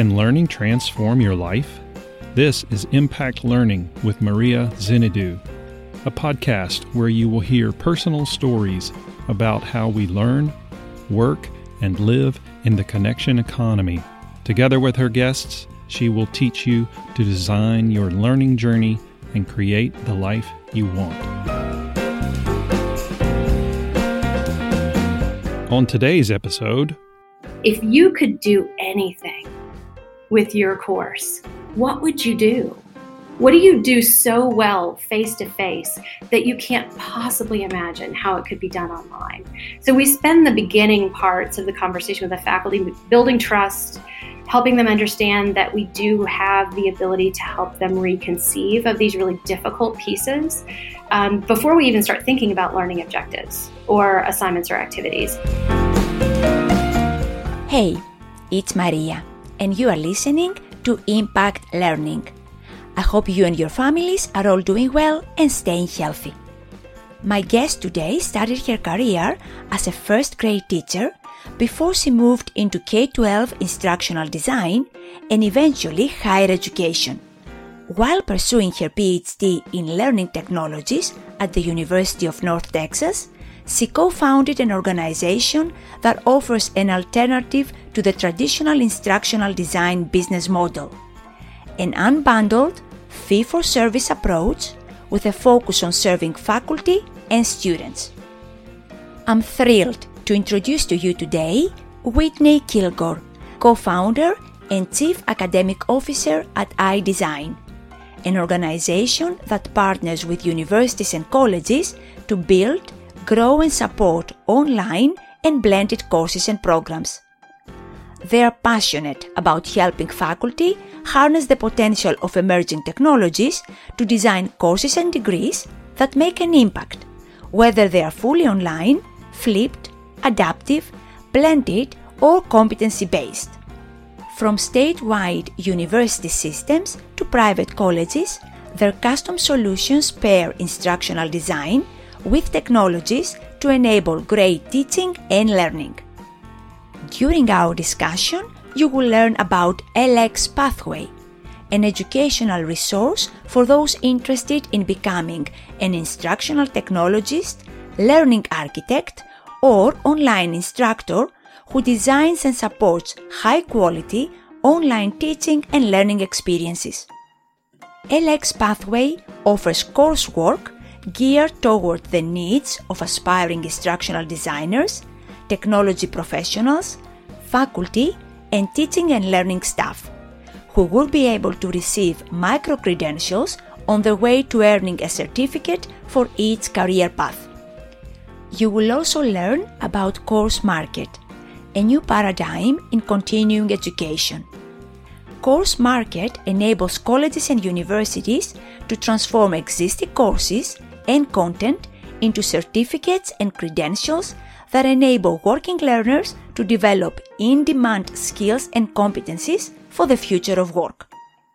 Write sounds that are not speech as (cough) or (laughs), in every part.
Can learning transform your life? This is Impact Learning with Maria Zinadu, a podcast where you will hear personal stories about how we learn, work, and live in the connection economy. Together with her guests, she will teach you to design your learning journey and create the life you want. On today's episode, if you could do anything, with your course, what would you do? What do you do so well face to face that you can't possibly imagine how it could be done online? So, we spend the beginning parts of the conversation with the faculty building trust, helping them understand that we do have the ability to help them reconceive of these really difficult pieces um, before we even start thinking about learning objectives or assignments or activities. Hey, it's Maria and you are listening to Impact Learning. I hope you and your families are all doing well and staying healthy. My guest today started her career as a first grade teacher before she moved into K 12 instructional design and eventually higher education. While pursuing her PhD in learning technologies at the University of North Texas, she co founded an organization that offers an alternative to the traditional instructional design business model an unbundled, fee for service approach with a focus on serving faculty and students. I'm thrilled to introduce to you today Whitney Kilgore, co founder and chief academic officer at iDesign, an organization that partners with universities and colleges to build grow and support online and blended courses and programs. They are passionate about helping faculty harness the potential of emerging technologies to design courses and degrees that make an impact, whether they are fully online, flipped, adaptive, blended, or competency based. From statewide university systems to private colleges, their custom solutions pair instructional design with technologies to enable great teaching and learning. During our discussion, you will learn about LX Pathway, an educational resource for those interested in becoming an instructional technologist, learning architect, or online instructor who designs and supports high quality online teaching and learning experiences. LX Pathway offers coursework geared toward the needs of aspiring instructional designers, technology professionals, faculty, and teaching and learning staff, who will be able to receive micro credentials on the way to earning a certificate for each career path. You will also learn about Course Market, a new paradigm in continuing education. Course Market enables colleges and universities to transform existing courses and content into certificates and credentials that enable working learners to develop in demand skills and competencies for the future of work.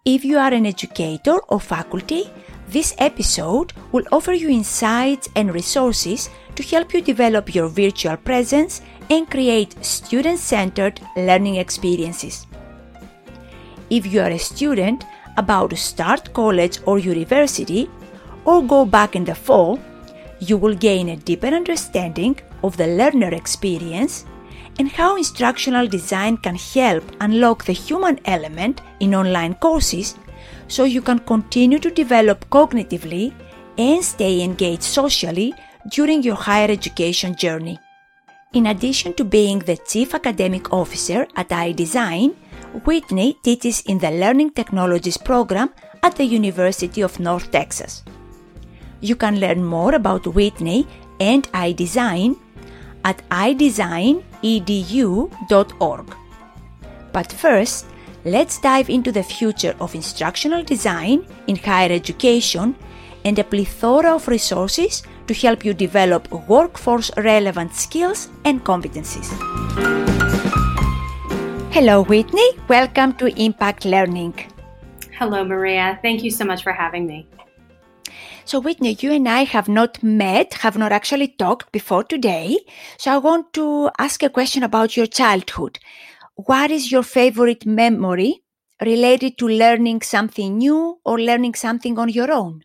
If you are an educator or faculty, this episode will offer you insights and resources to help you develop your virtual presence and create student centered learning experiences. If you are a student about to start college or university, or go back in the fall, you will gain a deeper understanding of the learner experience and how instructional design can help unlock the human element in online courses so you can continue to develop cognitively and stay engaged socially during your higher education journey. In addition to being the Chief Academic Officer at iDesign, Whitney teaches in the Learning Technologies program at the University of North Texas. You can learn more about Whitney and iDesign at idesignedu.org. But first, let's dive into the future of instructional design in higher education and a plethora of resources to help you develop workforce relevant skills and competencies. Hello, Whitney. Welcome to Impact Learning. Hello, Maria. Thank you so much for having me. So, Whitney, you and I have not met, have not actually talked before today. So, I want to ask a question about your childhood. what is your favorite memory related to learning something new or learning something on your own?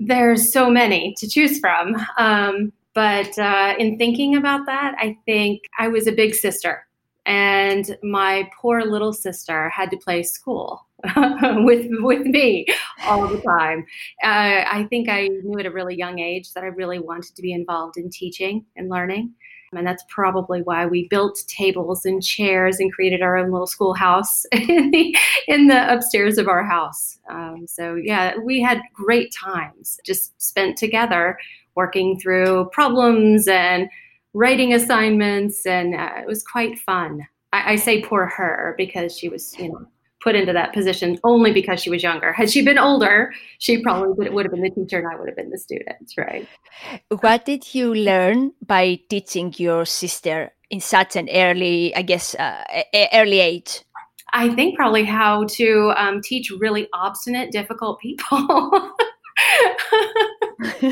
There's so many to choose from. Um, but uh, in thinking about that, I think I was a big sister, and my poor little sister had to play school (laughs) with with me all the time. Uh, I think I knew at a really young age that I really wanted to be involved in teaching and learning. And that's probably why we built tables and chairs and created our own little schoolhouse (laughs) in the, in the upstairs of our house. Um, so, yeah, we had great times just spent together working through problems and writing assignments. And uh, it was quite fun. I, I say poor her because she was, you know, put into that position only because she was younger. Had she been older, she probably would have been the teacher and I would have been the student, right? What did you learn by teaching your sister in such an early, I guess, uh, early age? I think probably how to um, teach really obstinate, difficult people. (laughs) (laughs)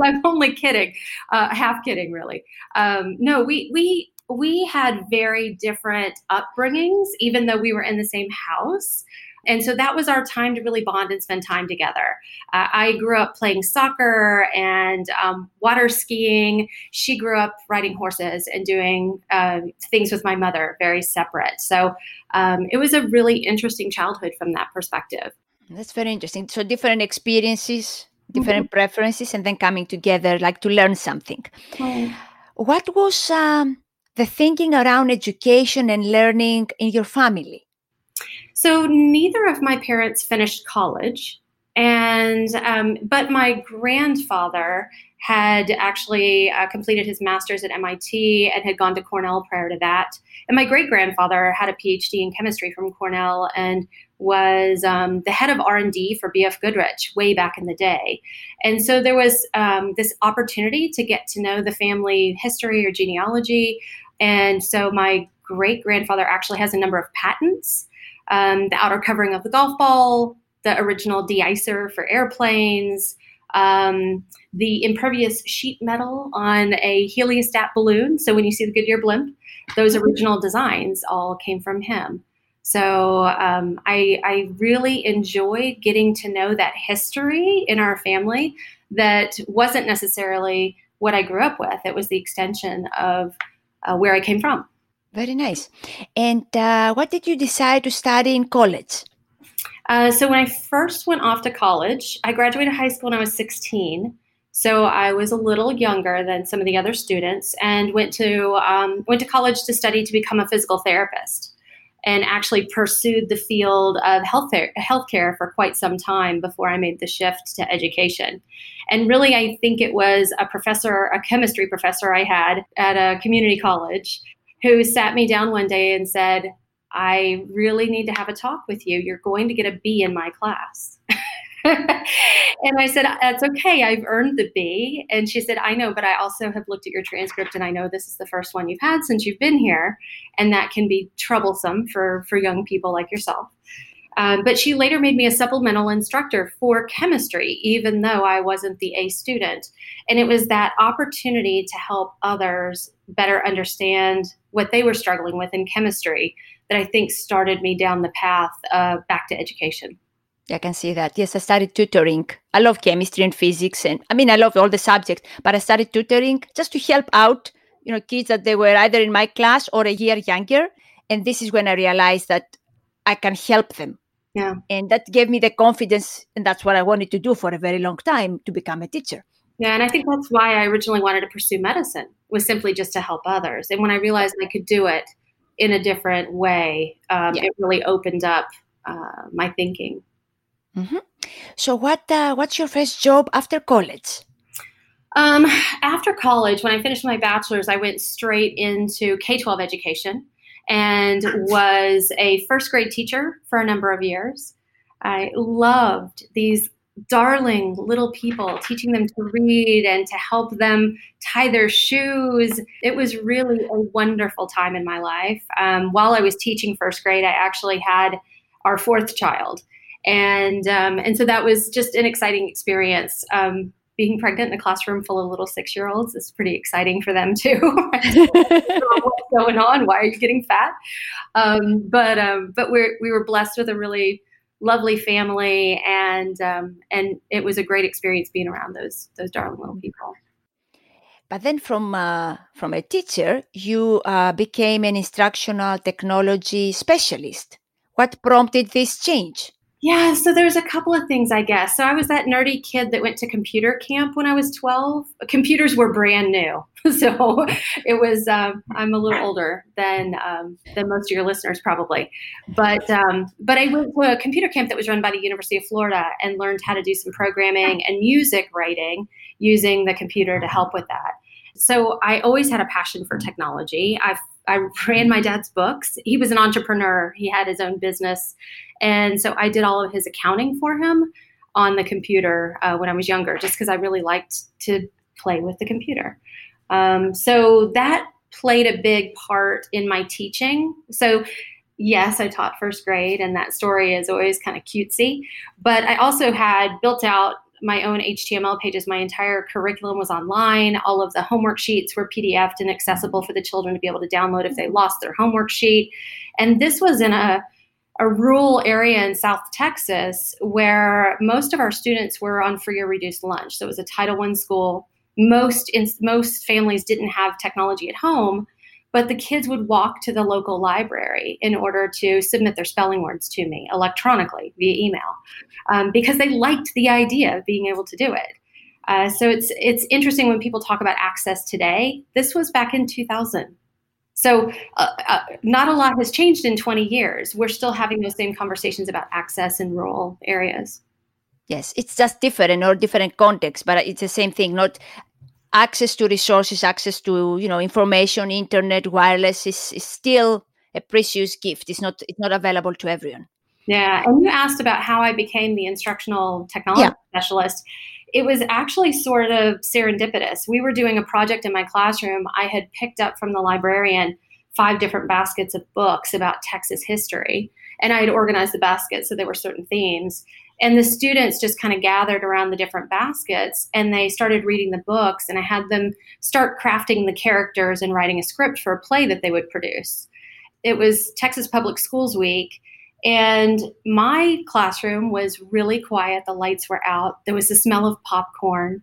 I'm only kidding, uh, half kidding, really. Um, no, we we we had very different upbringings, even though we were in the same house. And so that was our time to really bond and spend time together. Uh, I grew up playing soccer and um, water skiing. She grew up riding horses and doing uh, things with my mother, very separate. So um, it was a really interesting childhood from that perspective. That's very interesting. So different experiences, different mm-hmm. preferences, and then coming together, like to learn something. Mm. What was um, the thinking around education and learning in your family? So neither of my parents finished college, and um, but my grandfather had actually uh, completed his master's at MIT and had gone to Cornell prior to that. And my great grandfather had a PhD in chemistry from Cornell and was um, the head of R&D for BF Goodrich way back in the day. And so there was um, this opportunity to get to know the family history or genealogy. And so my great grandfather actually has a number of patents um, the outer covering of the golf ball, the original deicer for airplanes, um, the impervious sheet metal on a heliostat balloon. So when you see the Goodyear blimp, those original designs all came from him. So um, I, I really enjoyed getting to know that history in our family that wasn't necessarily what I grew up with. It was the extension of uh, where I came from. Very nice. And uh, what did you decide to study in college? Uh, so when I first went off to college, I graduated high school when I was 16. So I was a little younger than some of the other students, and went to um, went to college to study to become a physical therapist, and actually pursued the field of health healthcare for quite some time before I made the shift to education. And really, I think it was a professor, a chemistry professor I had at a community college, who sat me down one day and said, I really need to have a talk with you. You're going to get a B in my class. (laughs) and I said, That's okay. I've earned the B. And she said, I know, but I also have looked at your transcript and I know this is the first one you've had since you've been here. And that can be troublesome for, for young people like yourself. Um, but she later made me a supplemental instructor for chemistry, even though I wasn't the A student. And it was that opportunity to help others better understand what they were struggling with in chemistry that I think started me down the path uh, back to education. I can see that. Yes, I started tutoring. I love chemistry and physics, and I mean, I love all the subjects. But I started tutoring just to help out, you know, kids that they were either in my class or a year younger. And this is when I realized that I can help them. Yeah. And that gave me the confidence, and that's what I wanted to do for a very long time to become a teacher. Yeah, and I think that's why I originally wanted to pursue medicine was simply just to help others. And when I realized I could do it in a different way, um, yeah. it really opened up uh, my thinking. Mm-hmm. So, what uh, what's your first job after college? Um, after college, when I finished my bachelor's, I went straight into K 12 education and was a first grade teacher for a number of years. I loved these darling little people, teaching them to read and to help them tie their shoes. It was really a wonderful time in my life. Um, while I was teaching first grade, I actually had our fourth child. And um, and so that was just an exciting experience. Um, being pregnant in a classroom full of little six year olds is pretty exciting for them too. (laughs) What's going on? Why are you getting fat? Um, but um, but we're we were blessed with a really lovely family, and um, and it was a great experience being around those those darling little people. But then, from uh, from a teacher, you uh, became an instructional technology specialist. What prompted this change? Yeah, so there's a couple of things, I guess. So I was that nerdy kid that went to computer camp when I was 12. Computers were brand new, (laughs) so it was. Um, I'm a little older than um, than most of your listeners probably, but um, but I went to a computer camp that was run by the University of Florida and learned how to do some programming and music writing using the computer to help with that. So I always had a passion for technology. I've I ran my dad's books. He was an entrepreneur. He had his own business, and so I did all of his accounting for him on the computer uh, when I was younger, just because I really liked to play with the computer. Um, so that played a big part in my teaching. So yes, I taught first grade, and that story is always kind of cutesy. But I also had built out my own HTML pages. My entire curriculum was online. All of the homework sheets were PDFed and accessible for the children to be able to download if they mm-hmm. lost their homework sheet. And this was in a a rural area in South Texas where most of our students were on free or reduced lunch. So it was a Title I school. Most in, most families didn't have technology at home, but the kids would walk to the local library in order to submit their spelling words to me electronically via email um, because they liked the idea of being able to do it. Uh, so it's it's interesting when people talk about access today. This was back in 2000. So uh, uh, not a lot has changed in 20 years. We're still having those same conversations about access in rural areas. Yes, it's just different or different context, but it's the same thing. Not access to resources, access to you know information, internet, wireless is, is still a precious gift. It's not it's not available to everyone. Yeah, and you asked about how I became the instructional technology yeah. specialist. It was actually sort of serendipitous. We were doing a project in my classroom. I had picked up from the librarian five different baskets of books about Texas history, and I had organized the baskets so there were certain themes. And the students just kind of gathered around the different baskets and they started reading the books. And I had them start crafting the characters and writing a script for a play that they would produce. It was Texas Public Schools Week. And my classroom was really quiet. The lights were out. There was the smell of popcorn.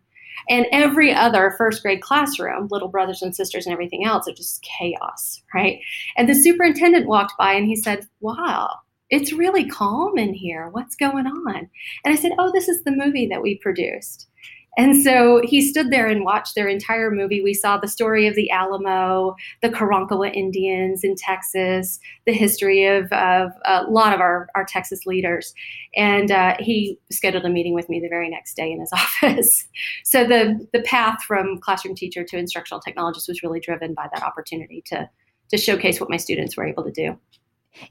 And every other first grade classroom, little brothers and sisters and everything else, it was just chaos, right? And the superintendent walked by and he said, Wow, it's really calm in here. What's going on? And I said, Oh, this is the movie that we produced. And so he stood there and watched their entire movie. We saw the story of the Alamo, the Karankawa Indians in Texas, the history of, of a lot of our, our Texas leaders. And uh, he scheduled a meeting with me the very next day in his (laughs) office. so the, the path from classroom teacher to instructional technologist was really driven by that opportunity to, to showcase what my students were able to do.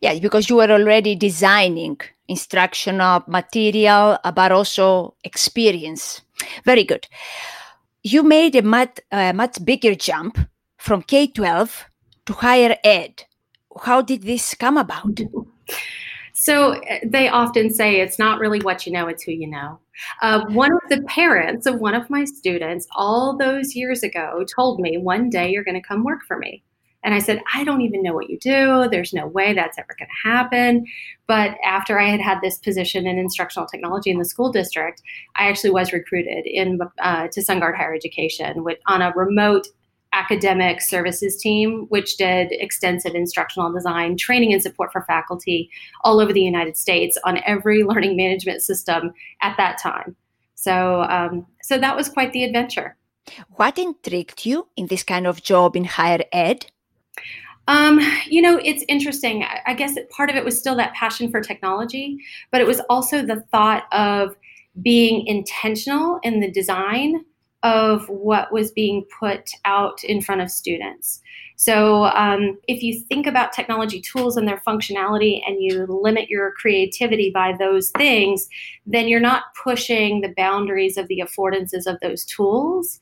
Yeah, because you were already designing instructional material, but also experience. Very good. You made a much, uh, much bigger jump from K 12 to higher ed. How did this come about? So uh, they often say it's not really what you know, it's who you know. Uh, one of the parents of one of my students, all those years ago, told me one day you're going to come work for me. And I said, I don't even know what you do. There's no way that's ever going to happen. But after I had had this position in instructional technology in the school district, I actually was recruited in uh, to SunGard Higher Education with, on a remote academic services team, which did extensive instructional design, training, and support for faculty all over the United States on every (laughs) learning management system at that time. So, um, so that was quite the adventure. What intrigued you in this kind of job in higher ed? Um, you know, it's interesting. I guess part of it was still that passion for technology, but it was also the thought of being intentional in the design of what was being put out in front of students. So, um, if you think about technology tools and their functionality and you limit your creativity by those things, then you're not pushing the boundaries of the affordances of those tools.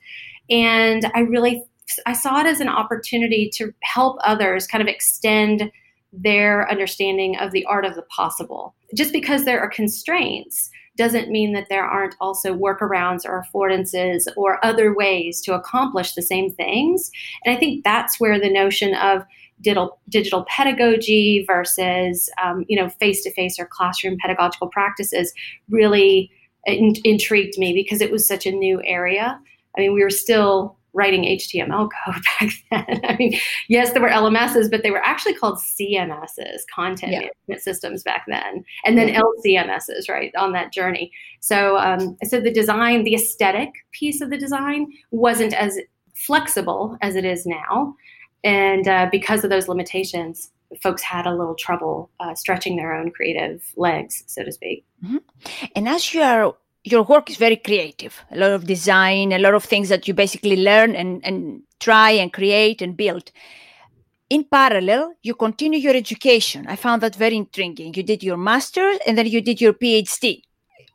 And I really I saw it as an opportunity to help others kind of extend their understanding of the art of the possible. Just because there are constraints doesn't mean that there aren't also workarounds or affordances or other ways to accomplish the same things. And I think that's where the notion of digital, digital pedagogy versus um, you know face-to-face or classroom pedagogical practices really in- intrigued me because it was such a new area. I mean, we were still writing HTML code (laughs) back then. I mean, yes, there were LMSs, but they were actually called CMSs, content yeah. management systems back then, and then yeah. LCMSs, right, on that journey. So, um, so the design, the aesthetic piece of the design wasn't as flexible as it is now, and uh, because of those limitations, folks had a little trouble uh, stretching their own creative legs, so to speak. Mm-hmm. And as you are your work is very creative. A lot of design a lot of things that you basically learn and, and try and create and build. In parallel you continue your education. I found that very intriguing. You did your master's and then you did your phd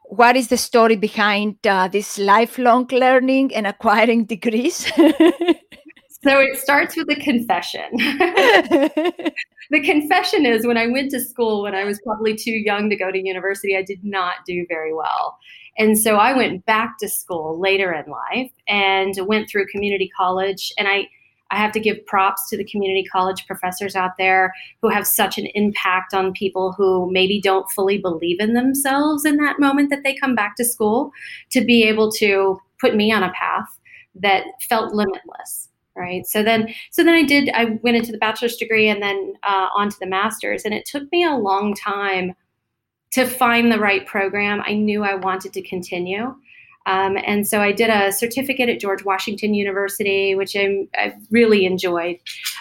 what is the story behind uh, this lifelong learning and acquiring degrees? (laughs) So it starts with a confession. (laughs) The confession is when i went to school when i was probably too young to go to university i did not do very well and so I went back to school later in life and went through community college. And I, I have to give props to the community college professors out there who have such an impact on people who maybe don't fully believe in themselves in that moment that they come back to school to be able to put me on a path that felt limitless right so then so then i did i went into the bachelor's degree and then uh, on to the master's and it took me a long time to find the right program, I knew I wanted to continue. Um, and so I did a certificate at George Washington University, which I, I really enjoyed.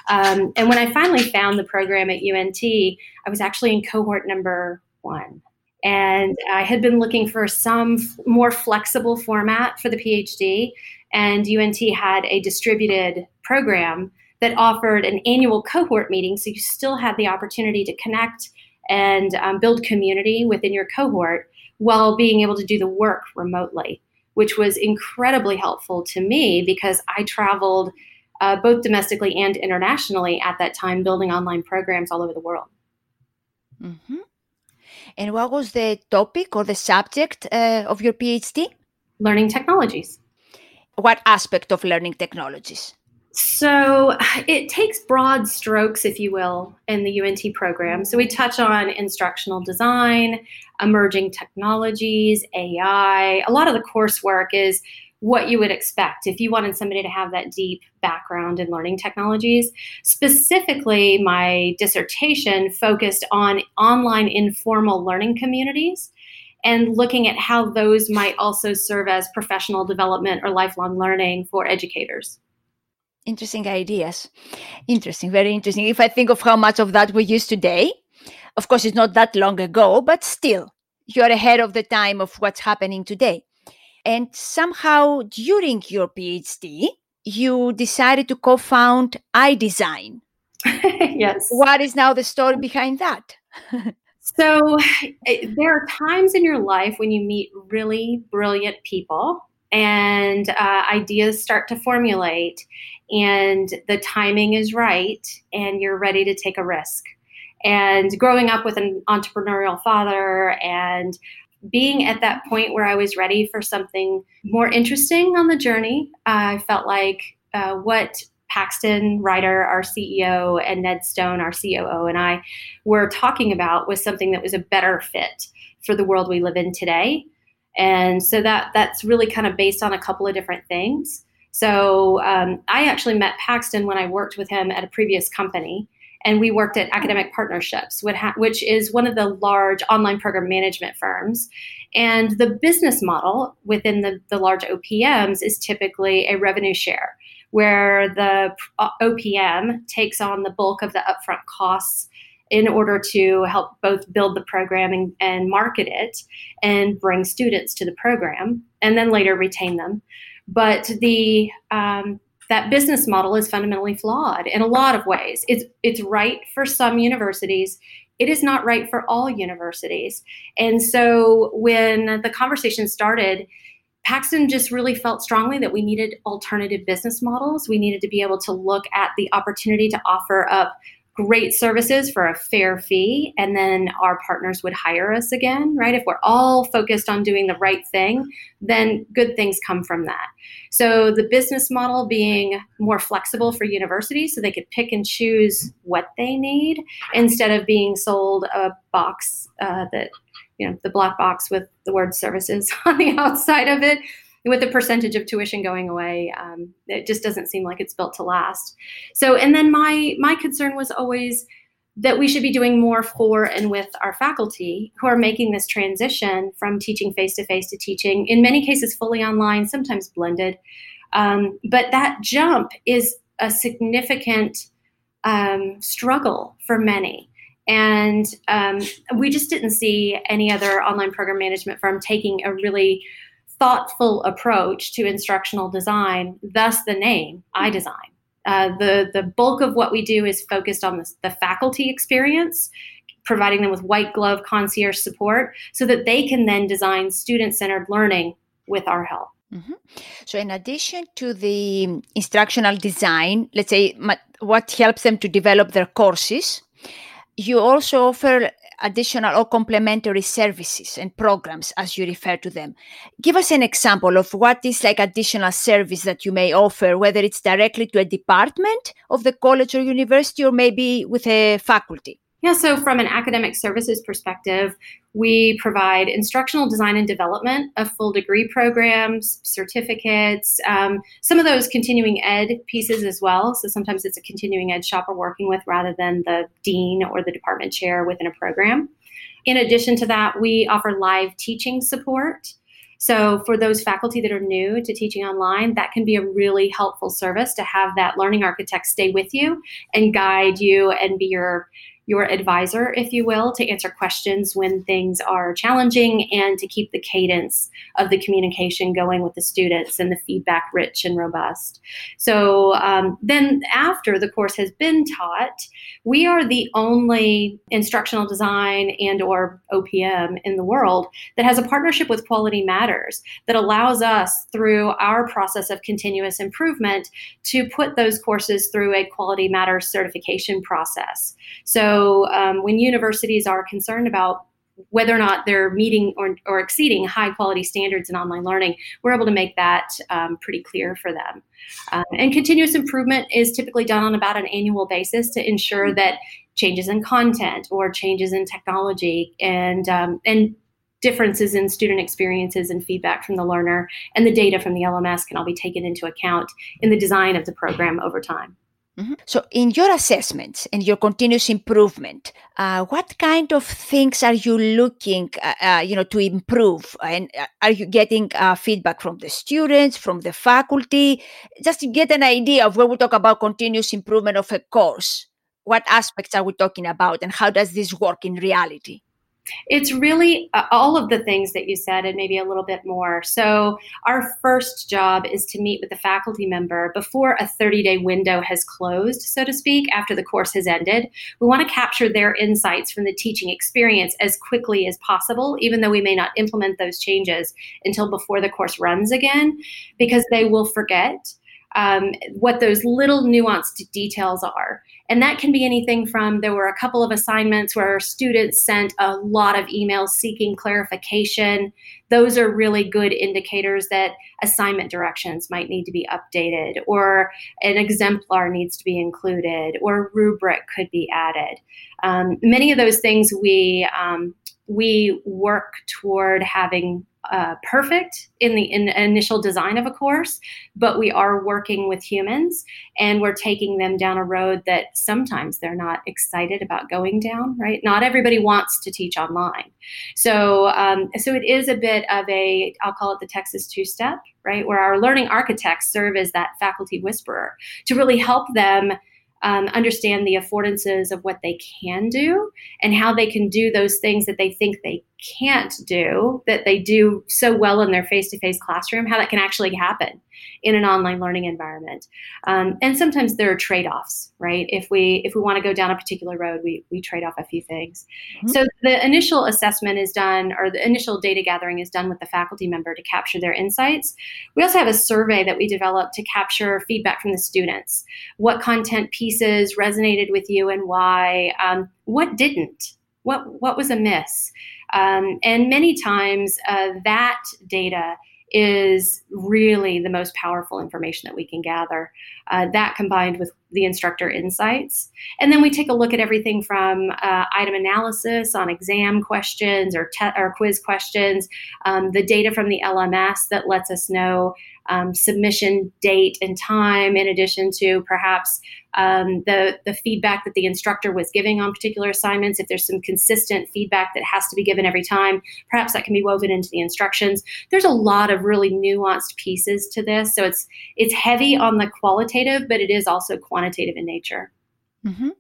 Um, and when I finally found the program at UNT, I was actually in cohort number one. And I had been looking for some f- more flexible format for the PhD. And UNT had a distributed program that offered an annual cohort meeting. So you still had the opportunity to connect and um, build community within your cohort while being able to do the work remotely, which was incredibly helpful to me because I traveled uh, both domestically and internationally at that time, building online programs all over the world. Mm-hmm. And what was the topic or the subject uh, of your PhD? Learning technologies. What aspect of learning technologies? So it takes broad strokes, if you will, in the UNT program. So we touch on instructional design, emerging technologies, AI. A lot of the coursework is what you would expect if you wanted somebody to have that deep background in learning technologies. Specifically, my dissertation focused on online informal learning communities and looking at how those might also serve as professional development or lifelong learning for educators interesting ideas. Interesting very interesting. If i think of how much of that we use today of course it's not that long ago but still you're ahead of the time of what's happening today. And somehow during your phd you decided to co-found iDesign. (laughs) Yes. What is now the story behind that? (laughs) So eh, there are times in your life when you meet really brilliant people and uh, ideas start to formulate and the timing is right and you're ready to take a risk and growing up with an entrepreneurial father and being at that point where i was ready for something more interesting on the journey i felt like uh, what Paxton Riter, our CEO, and Ned Stone, our COO, and I were talking about was something that was a better fit for the world we live in today and so that that's really kind of based on a couple of different things. So um, I actually met Paxton when I worked with him at a previous company, and we worked at Academic Partnerships, which is one of the large online program management firms. And the business model within the, the large OPMs is typically a revenue share, where the OPM takes on the bulk of the upfront costs in order to help both build the program and, and market it and bring students to the program and then later retain them. But the um, that business model is fundamentally flawed in a lot of ways. It's it's right for some universities. It is not right for all universities. And so when the conversation started, Paxton just really felt strongly that we needed alternative business models. We needed to be able to look at the opportunity to offer up great services for a fair fee and then our partners would hire us again right? If we're all focused on doing the right thing then good things come from that. So the business model being more flexible for universities so they could pick and choose what they need instead of being sold a box uh, that you know the black box with the word services (laughs) on the outside of it with the percentage of tuition going away, um, it just doesn't seem like it's built to last. So, and then my my concern was always that we should be doing more for and with our faculty who are making this transition from teaching face to face to teaching, in many cases fully online, sometimes blended. Um, but that jump is a significant um, struggle for many. And um, we just didn't see any other online program management firm taking a really thoughtful approach to instructional design, thus the name iDesign. Uh, the, the bulk of what we do is focused on the, the faculty experience, providing them with white glove concierge support so that they can then design student centered learning with our help. Mm-hmm. So, in addition to the instructional design, let's say what helps them to develop their courses, you also offer additional or complementary services and programs as you refer to them. Give us an example of what is like additional service that you may offer, whether it's directly to a department of the college or university or maybe with a faculty. Yeah, so from an academic services perspective, we provide instructional design and development of full degree programs, certificates, um, some of those continuing ed pieces as well. So sometimes it's a continuing ed shop we're working with rather than the dean or the department chair within a program. In addition to that, we offer live teaching support. So, for those faculty that are new to teaching online, that can be a really helpful service to have that learning architect stay with you and guide you and be your your advisor, if you will, to answer questions when things are challenging and to keep the cadence of the communication going with the students and the feedback rich and robust. So um, then, after the course has been taught, we are the only instructional design and or OPM in the world that has a partnership with Quality Matters that allows us through our process of continuous improvement to put those courses through a Quality Matters certification process. So so um, when universities are concerned about whether or not they're meeting or, or exceeding high quality standards in online learning, we're able to make that um, pretty clear for them. Um, and continuous improvement is typically done on about an annual basis to ensure that changes in content or changes in technology and um, and differences in student experiences and feedback from the learner and the data from the LMS can all be taken into account in the design of the program over time. Mm-hmm. So, in your assessments and your continuous improvement, uh, what kind of things are you looking, uh, uh, you know, to improve? And uh, are you getting uh, feedback from the students, from the faculty, just to get an idea of when we talk about continuous improvement of a course? What aspects are we talking about, and how does this work in reality? It's really uh, all of the things that you said and maybe a little bit more. So, our first job is to meet with the faculty member before a 30 day window has closed, so to speak, after the course has ended. We want to capture their insights from the teaching experience as quickly as possible, even though we may not implement those changes until before the course runs again, because they will forget um, what those little nuanced details are. And that can be anything from there were a couple of assignments where students sent a lot of emails seeking clarification. Those are really good indicators that assignment directions might need to be updated, or an exemplar needs to be included, or rubric could be added. Um, many of those things we um, we work toward having uh, perfect in the in initial design of a course, but we are working with humans and we're taking them down a road that sometimes they're not excited about going down. Right? Not everybody wants to teach online, so um, so it is a bit of a I'll call it the Texas two step, right? Where our learning architects serve as that faculty whisperer to really help them um, understand the affordances of what they can do and how they can do those things that they think they can't do that they do so well in their face to face classroom, how that can actually happen in an online learning environment. Um, and sometimes there are trade offs, right? If we if we want to go down a particular road, we, we trade off a few things. Mm-hmm. So the initial assessment is done, or the initial data gathering is done with the faculty member to capture their insights. We also have a survey that we developed to capture feedback from the students. What content pieces resonated with you and why? Um, what didn't? What what was amiss? Um, and many times uh, that data is really the most powerful information that we can gather. Uh, that combined with the instructor insights. And then we take a look at everything from uh, item analysis on exam questions or, te- or quiz questions, um, the data from the LMS that lets us know um, submission date and time, in addition to perhaps um, the, the feedback that the instructor was giving on particular assignments. If there's some consistent feedback that has to be given every time, perhaps that can be woven into the instructions. There's a lot of really nuanced pieces to this. So it's it's heavy on the qualitative, but it is also quantitative in nature. Mm-hmm.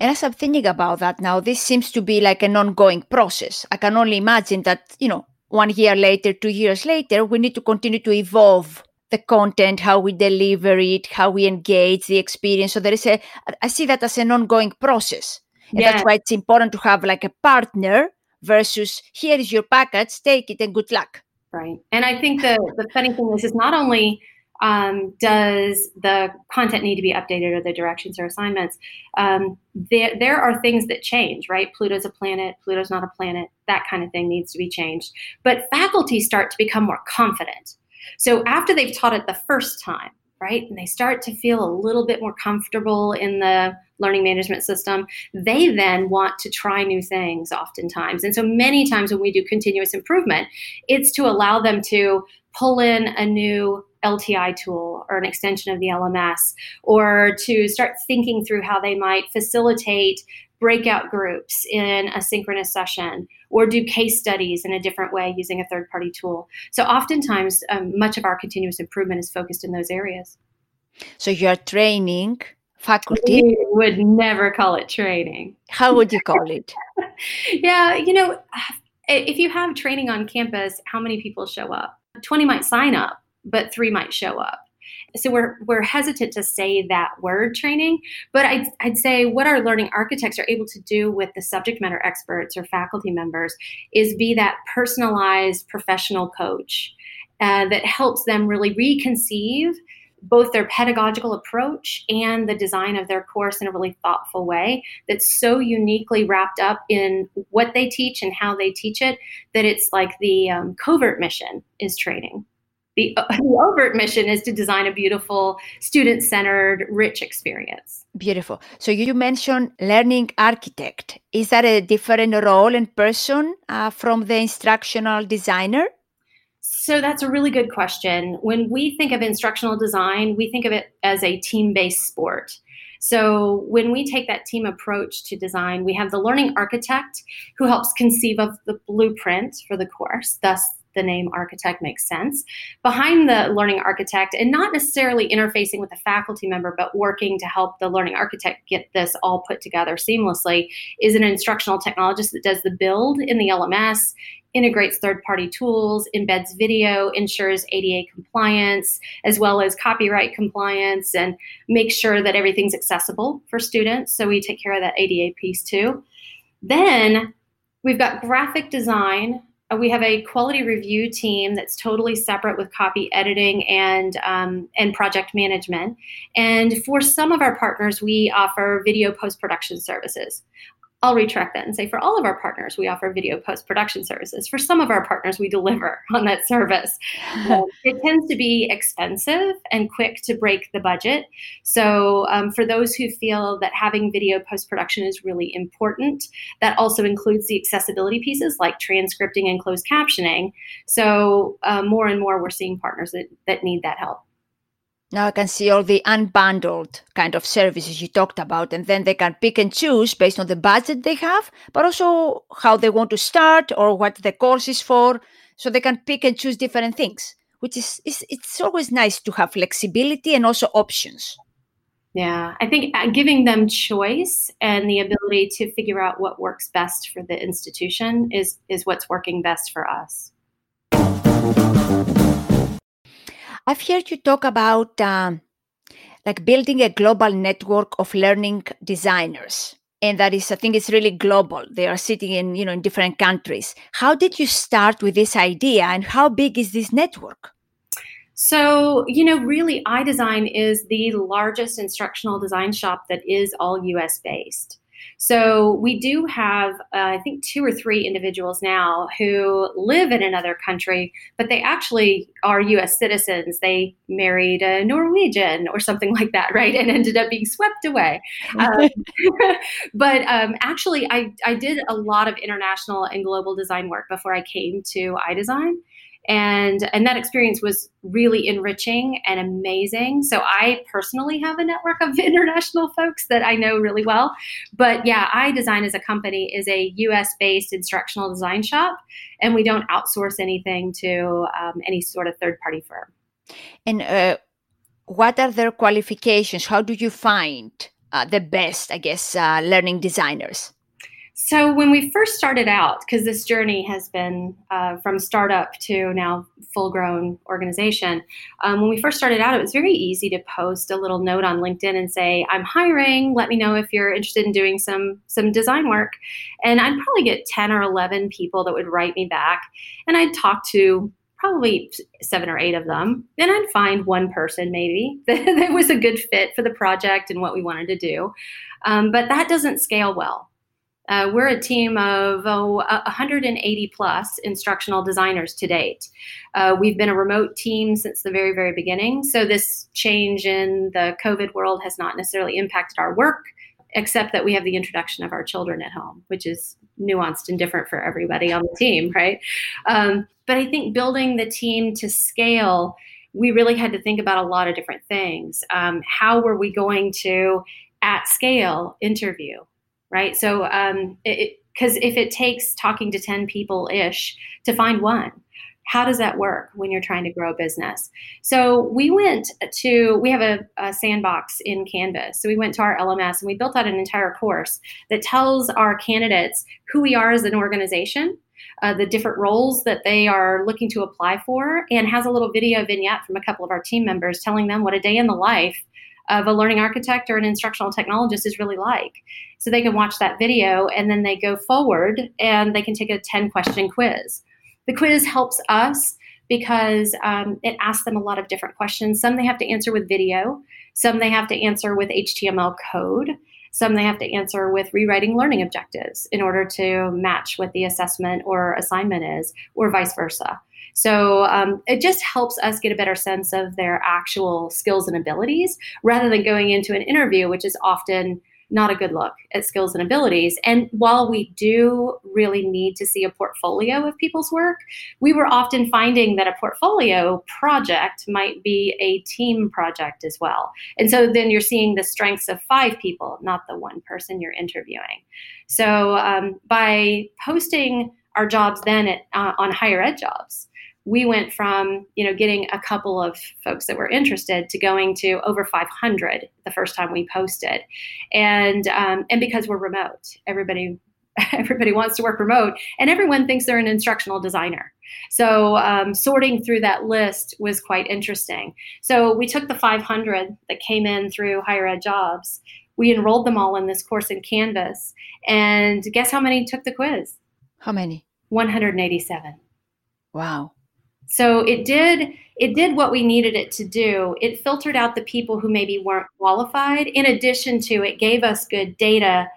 And as I'm thinking about that now, this seems to be like an ongoing process. I can only imagine that, you know, one year later, two years later, we need to continue to evolve the content, how we deliver it, how we engage the experience. So there is a, I see that as an ongoing process. And yeah. that's why it's important to have like a partner versus here is your package, take it and good luck. Right. And I think the, the funny thing is, is not only um, does the content need to be updated or the directions or assignments, um, there, there are things that change, right? Pluto's a planet, Pluto's not a planet, that kind of thing needs to be changed. But faculty start to become more confident. So after they've taught it the first time, right, and they start to feel a little bit more comfortable in the learning management system, they then want to try new things oftentimes. And so many times when we do continuous improvement, it's to allow them to pull in a new LTI tool or an extension of the LMS, or to start thinking through how they might facilitate breakout groups in a synchronous session or do case studies in a different way using a third party tool. So, oftentimes, um, much of our continuous improvement is focused in those areas. So, you're training faculty? We would never call it training. How would you call it? (laughs) yeah, you know, if you have training on campus, how many people show up? 20 might sign up, but three might show up. So we're we're hesitant to say that word training, but I'd, I'd say what our learning architects are able to do with the subject matter experts or faculty members is be that personalized professional coach uh, that helps them really reconceive both their pedagogical approach and the design of their course in a really thoughtful way that's so uniquely wrapped up in what they teach and how they teach it that it's like the um, covert mission is training. The, (laughs) the overt mission is to design a beautiful, student centered, rich experience. Beautiful. So you mentioned learning architect. Is that a different role and person uh, from the instructional designer? So that's a really good question. When we think of instructional design, we think of it as a team based sport. So when we take that team approach to design, we have the learning architect who helps conceive of the blueprint for the course, thus the name architect makes sense. Behind the learning architect, and not necessarily interfacing with a faculty member, but working to help the learning architect get this all put together seamlessly, is an instructional technologist that does the build in the LMS, integrates third party tools, embeds video, ensures ADA compliance, as well as copyright compliance, and makes sure that everything's accessible for students. So we take care of that ADA piece too. Then we've got graphic design we have a quality review team that's totally separate with copy editing and um, and project management. And for some of our partners, we offer video post production services. I'll retract that and say for all of our partners, we offer video post production services. For some of our partners, we deliver (laughs) on that service. (laughs) um, it tends to be expensive and quick to break the budget. So, um, for those who feel that having video post production is really important, that also includes the accessibility pieces like transcripting and closed captioning. So, uh, more and more, we're seeing partners that, that need that help. Now I can see all the unbundled kind of services you talked about, and then they can pick and choose based on the budget they have, but also how they want to start or what the course is for. So they can pick and choose different things, which is, is it's always nice to have flexibility and also options. Yeah, I think uh, giving them choice and the ability to figure out what works best for the institution is is what's working best for us. I've heard you talk about um, like building a global network of learning designers and that is i think it's really global. They are sitting in you know in different countries. How did you start with this idea and how big is this network? So, you know, really, iDesign is the largest instructional design shop that is all US based. So, we do have, uh, I think, two or three individuals now who live in another country, but they actually are US citizens. They married a Norwegian or something like that, (laughs) right? And ended up being swept away. Um, (laughs) but um, actually, I, I did a lot of international and global design work before I came to iDesign and and that experience was really enriching and amazing. So i personally have a network of (laughs) international folks that i know really well. But yeah iDesign as a company is a us based instructional design shop and we don't outsource anything to um, any sort of third party firm. And uh, what are their qualifications? How do you find uh, the best i guess uh, learning designers so when we first started out, because this journey has been uh, from startup to now full-grown organization, um, when we first started out, it was very easy to post a little note on LinkedIn and say, "I'm hiring. Let me know if you're interested in doing some some design work." And I'd probably get ten or eleven people that would write me back, and I'd talk to probably seven or eight of them. Then I'd find one person maybe that, (laughs) that was a good fit for the project and what we wanted to do. Um, but that doesn't scale well. Uh, we're a team of oh, 180 plus instructional designers to date. Uh, we've been a remote team since the very, very beginning. So, this change in the COVID world has not necessarily impacted our work, except that we have the introduction of our children at home, which is nuanced and different for everybody on the team, right? Um, but I think building the team to scale, we really had to think about a lot of different things. Um, how were we going to, at scale, interview? Right? So, um, because if it takes talking to 10 people ish to find one, how does that work when you're trying to grow a business? So we went to, we have a, a, sandbox in Canvas. So we went to our LMS and we built out an entire course that tells our candidates who we are as an organization, uh, the different roles that they are looking to apply for, and has a little video vignette from a couple of our team members telling them what a day in the life of a learning architect or an instructional technologist is really like. So they can watch that video and then they go forward and they can take a 10 question quiz. The quiz helps us because um, it asks them a lot of different questions. Some they have to answer with video, some they have to answer with HTML code, some they have to answer with rewriting learning objectives in order to match what the assessment or assignment is, or vice versa. So um, it just helps us get a better sense of their actual skills and abilities rather than going into an interview, which is often not a good look at skills and abilities. And while we do really need to see a portfolio of people's work, we were often finding that a portfolio project might be a team project as well. And so then you're seeing the strengths of five people, not the one person you're interviewing. So um, by posting our jobs then at, uh, on higher ed jobs, we went from you know getting a couple of folks that were interested to going to over 500 the first time we posted. And um, and because we're remote everybody (laughs) everybody wants to work remote and everyone thinks they're an instructional designer. So um, sorting through that list was quite interesting. So we took the 500 that came in through higher ed jobs. We enrolled them all in this course in canvas and guess how many took the quiz? How many? 187 wow so it did it did what we needed it to do. It filtered out the people who maybe weren't qualified. In addition to it gave us good data,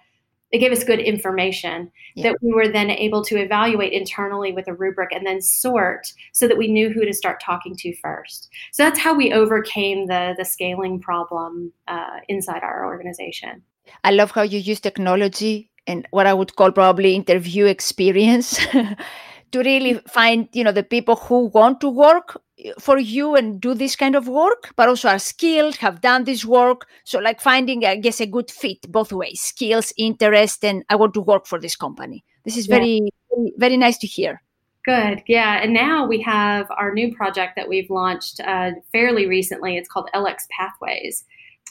it gave us good information yeah. that we were then able to evaluate internally with a rubric and then sort so that we knew who to start talking to first. So that's how we overcame the the scaling problem uh, inside our organization. I love how you use technology and what I would call probably interview experience (laughs) to really find you know the people who want to work for you and do this kind of work but also are skilled have done this work. So like finding i guess a good fit both ways skills interest and i want to work for this company. This is very yeah. very, nice to hear. Good. Yeah. And now we have our new project that we've launched uh, fairly recently. It's called lx pathways.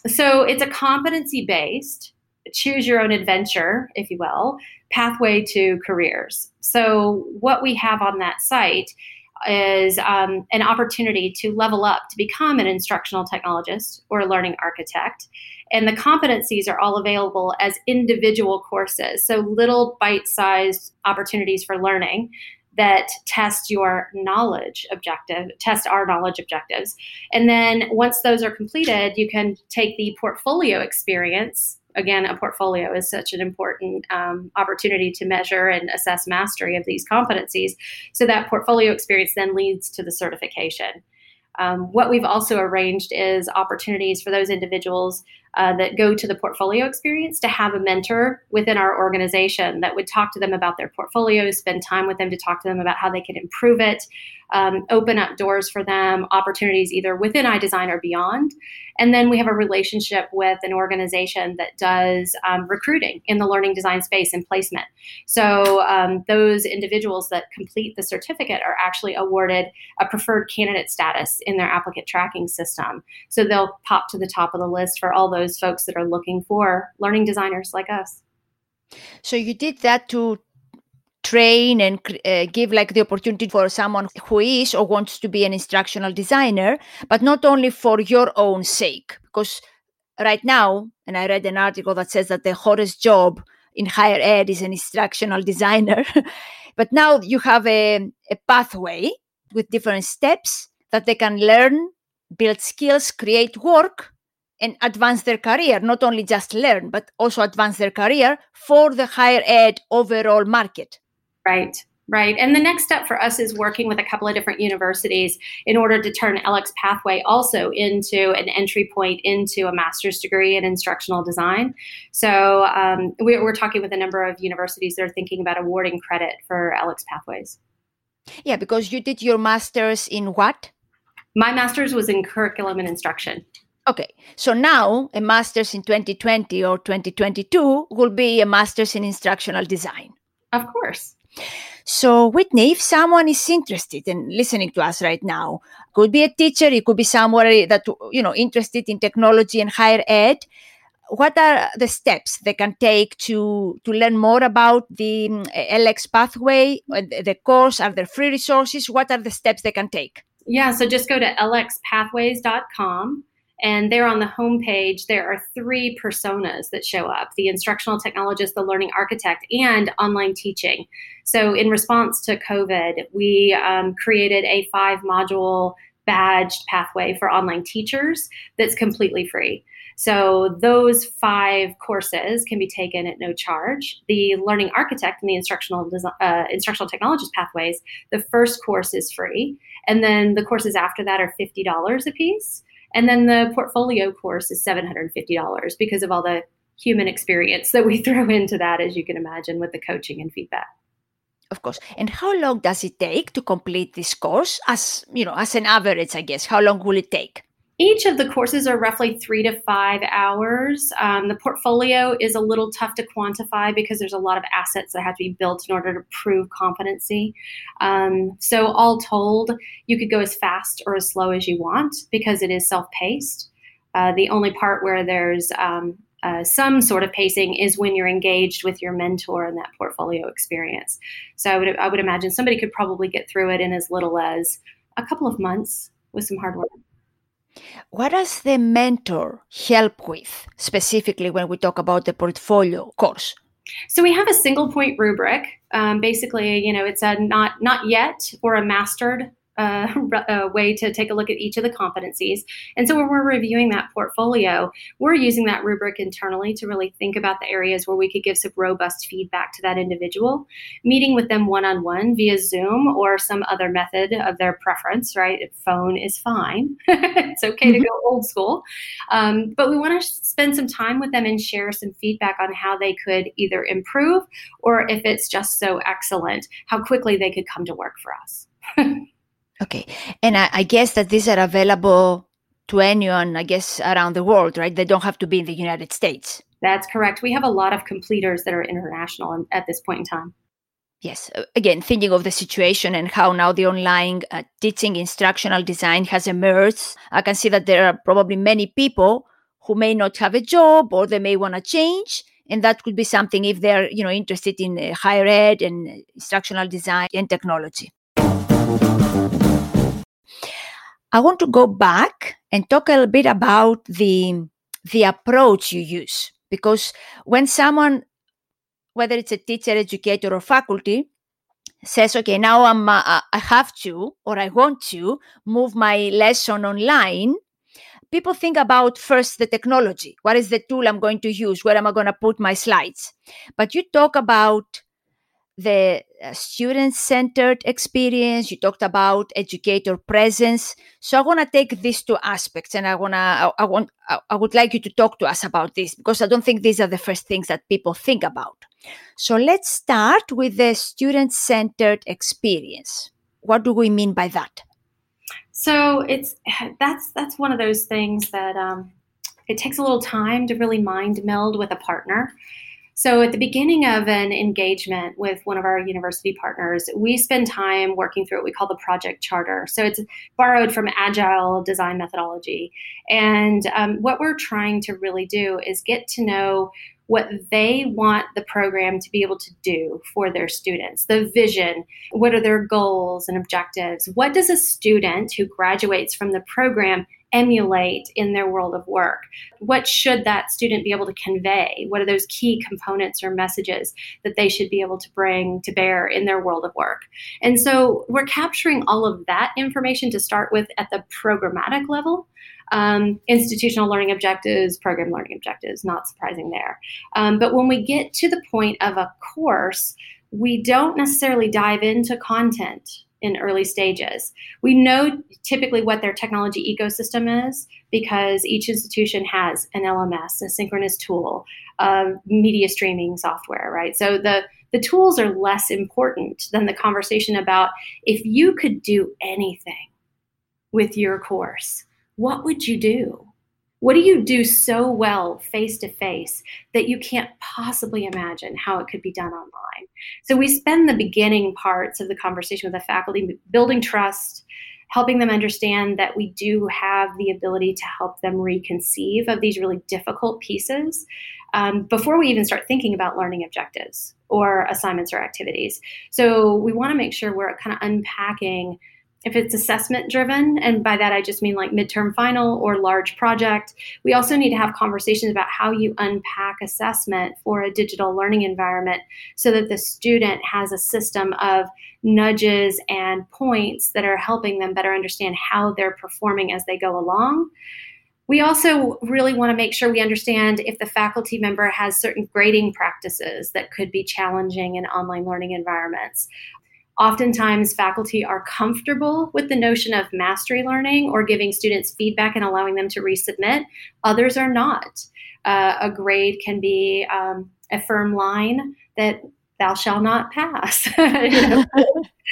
So it's a competency based, choose your own adventure, if you will, pathway to careers. So what we have on that site is um, an opportunity to level up to become an instructional technologist or a learning architect. And the competencies are all available as individual courses. So little bite sized opportunities for learning that test your knowledge objective, test our knowledge objectives. And then once those are completed, you can take the portfolio experience again, a portfolio is such an important um, opportunity to measure and assess mastery of these competencies. So that portfolio experience then leads to the certification. Um, what we've also arranged is opportunities for those individuals uh, that go to the portfolio experience to have a mentor within our organization that would talk to them about their portfolios, spend time with them to talk to them about how they can improve it, um, open up doors for them, opportunities either within iDesign or beyond. And then we have a relationship with an organization that does um, recruiting in the learning design space and placement. So um, those individuals that complete the certificate are actually awarded a preferred candidate status in their applicant tracking system. So they'll pop to the top of the list for all those folks that are looking for learning designers like us. So you did that to train and uh, give like the opportunity for someone who is or wants to be an instructional designer but not only for your own sake. Because right now and i read an article that says that the hottest job in higher ed is an instructional designer (laughs) but now you have a, a pathway with different steps that they can learn build skills create work and advance their career. Not only just learn but also advance their career for the higher ed overall market Right. Right. And the next step for us is working with a couple of different universities in order to turn LX Pathway also into an entry point into a master's degree in instructional design. So um, we, we're talking with a number of universities that are thinking about awarding credit for LX Pathways. Yeah, because you did your master's in what? My master's was in curriculum and instruction. Okay, so now a master's in 2020 or 2022 will be a master's in instructional design. Of course. So, Whitney, if someone is interested in listening to us right now, could be a teacher, it could be somebody that you know interested in technology and higher ed. What are the steps they can take to to learn more about the um, LX pathway, uh, the course? Are there free resources? What are the steps they can take? Yeah, so just go to lxpathways.com and there on the homepage, there are three personas that show up the instructional technologist, the learning architect, and online teaching. So, in response to COVID, we um, created a five module badged pathway for online teachers that's completely free. So those five courses can be taken at no charge. The learning architect and the instructional uh, instructional technologist pathways, the first course is free, and then the courses after that are fifty dollars a piece. And then the portfolio course is $750 because of all the human experience that we (laughs) throw into that, as you can imagine, with the coaching and feedback. Of course. And how long does it take to complete this course? As you know, as an average, I guess, how long will it take? Each of the courses are roughly three to five hours. Um, the portfolio is a little tough to quantify because there's a lot of assets that have to be built in order to prove competency. Um, so, all told, you could go as fast or as slow as you want because it is self paced. Uh, the only part where there's um, uh, some sort of pacing is when you're engaged with your mentor in that portfolio experience. So I would I would imagine somebody could probably get through it in as little as a couple of months with some hard work. What does the mentor help with specifically when we talk about the portfolio course? So we have a single point rubric. Um, basically, you know, it's a not not yet or a mastered uh, (laughs) a way to take a look at each of the competencies. And so when we're reviewing that portfolio, we're using that rubric internally to really think about the areas where we could give some robust feedback to that individual, meeting with them one on one via Zoom or some other method of their preference, right? Phone is fine. (laughs) it's okay to mm-hmm. go old school. Um, but we want to spend some time with them and share some feedback on how they could either improve or if it's just so excellent, how quickly they could come to work for us. (laughs) Okay. And I, I, guess that these are available to anyone, I guess, around the world, right? They don't have to be in the United States. That's correct. We have a lot of completers that are international at this point in time. Yes. Again, thinking of the situation and how now the online uh, teaching instructional design has emerged, I can see that there are probably many people who may not have a job or they may want to change and that could be something if they're you know interested in uh, higher ed and instructional design and technology i want to go back and talk a little bit about the the approach you use because when someone whether it's a teacher educator or faculty says okay now i'm uh, i have to or i want to move my lesson online people think about first the technology. What is the tool I'm going to use? Where am I going to put my slides? But you talk about the uh, student centered experience you talked about educator presence. So i want to take these two aspects and i want to I, I, want I would like you to talk to us about this because i don't think these are the first things that people think about. So let's start with the student centered experience. What do we mean by that? So it's that's that's one of those things that um, it takes a little time to really mind meld with a partner. So at the beginning of an engagement with one of our university partners, we spend time working through what we call the project charter. So it's borrowed from agile design methodology. And um, what we're trying to really do is get to know what they want the program to be able to do for their students, the vision, what are their goals and objectives, what does a student who graduates from the program emulate in their world of work? What should that student be able to convey? What are those key components or messages that they should be able to bring to bear in their world of work? And so we're capturing all of that information to start with at the programmatic level um, institutional learning objectives, program learning objectives, not surprising there. Um, but when we get to the point of a course, we don't necessarily dive into content in early stages. We know typically what their technology ecosystem is because each institution has an LMS, a synchronous tool, uh, media streaming software, right? So the the tools are less important than the conversation about if you could do anything with your course what would you do? What do you do so well face to face that you can't possibly imagine how it could be done online? So we spend the beginning parts of the conversation with the faculty building trust, helping them understand that we do have the ability to help them reconceive of these really difficult pieces um, before we even start thinking about learning objectives or assignments or activities. So we want to make sure we're kind of unpacking if it's assessment driven, and by that I just mean like midterm final or large project, we also need to have conversations about how you unpack assessment for a digital learning environment so that the student has a system of nudges and points that are helping them better understand how they're performing as they go along. We also really want to make sure we understand if the faculty member has certain grading practices that could be challenging in online learning environments. Oftentimes, faculty are comfortable with the notion of mastery learning or giving students feedback and allowing them to resubmit. Others are not. Uh, a grade can be um, a firm line that thou shall not pass. (laughs)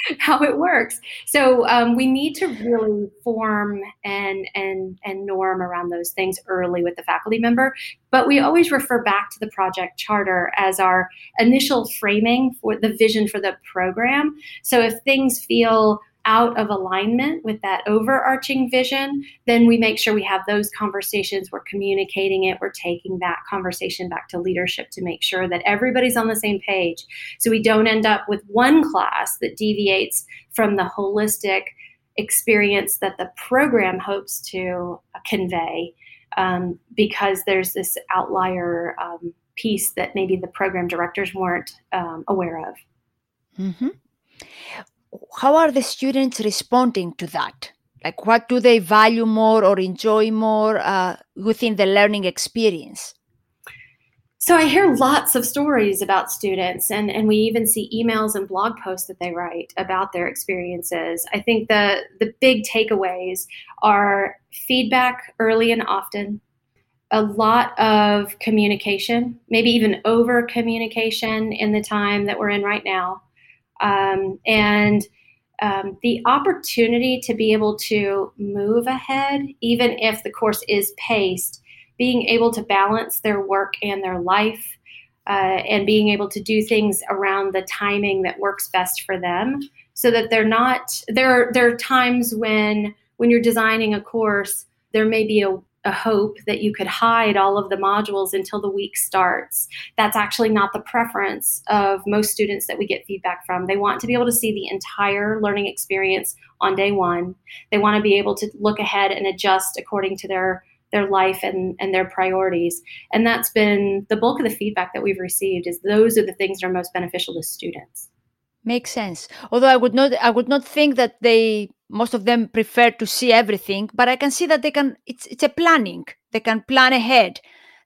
(laughs) how it works. So um, we need to really form and and and norm around those things early with the faculty member. But we always refer back to the project charter as our initial framing for the vision for the program. So if things feel out of alignment with that overarching vision, then we make sure we have those conversations. We're communicating it. We're taking that conversation back to leadership to make sure that everybody's on the same page. So we don't end up with one class that deviates from the holistic experience that the program hopes to convey um, because there's this outlier um, piece that maybe the program directors weren't um, aware of. Mm-hmm how are the students responding to that? Like, what do they value more or enjoy more uh, within the learning experience? So I hear lots of stories about students, and, and we even see emails and blog posts that they write about their experiences. I think the, the big takeaways are feedback early and often, a lot of communication, maybe even over communication in the time that we're in right now, um, and um, the opportunity to be able to move ahead, even if the course is paced, being able to balance their work and their life, uh, and being able to do things around the timing that works best for them, so that they're not there. Are, there are times when when you're designing a course, there may be a a hope that you could hide all of the modules until the week starts. That's actually not the preference of most students that we get feedback from. They want to be able to see the entire learning experience on day one. They want to be able to look ahead and adjust according to their their life and, and their priorities. And that's been the bulk of the feedback that we've received is those are the things that are most beneficial to students. Makes sense. Although I would not I would not think that they most of them prefer to see everything, but I can see that they can it's it's a planning. They can plan ahead.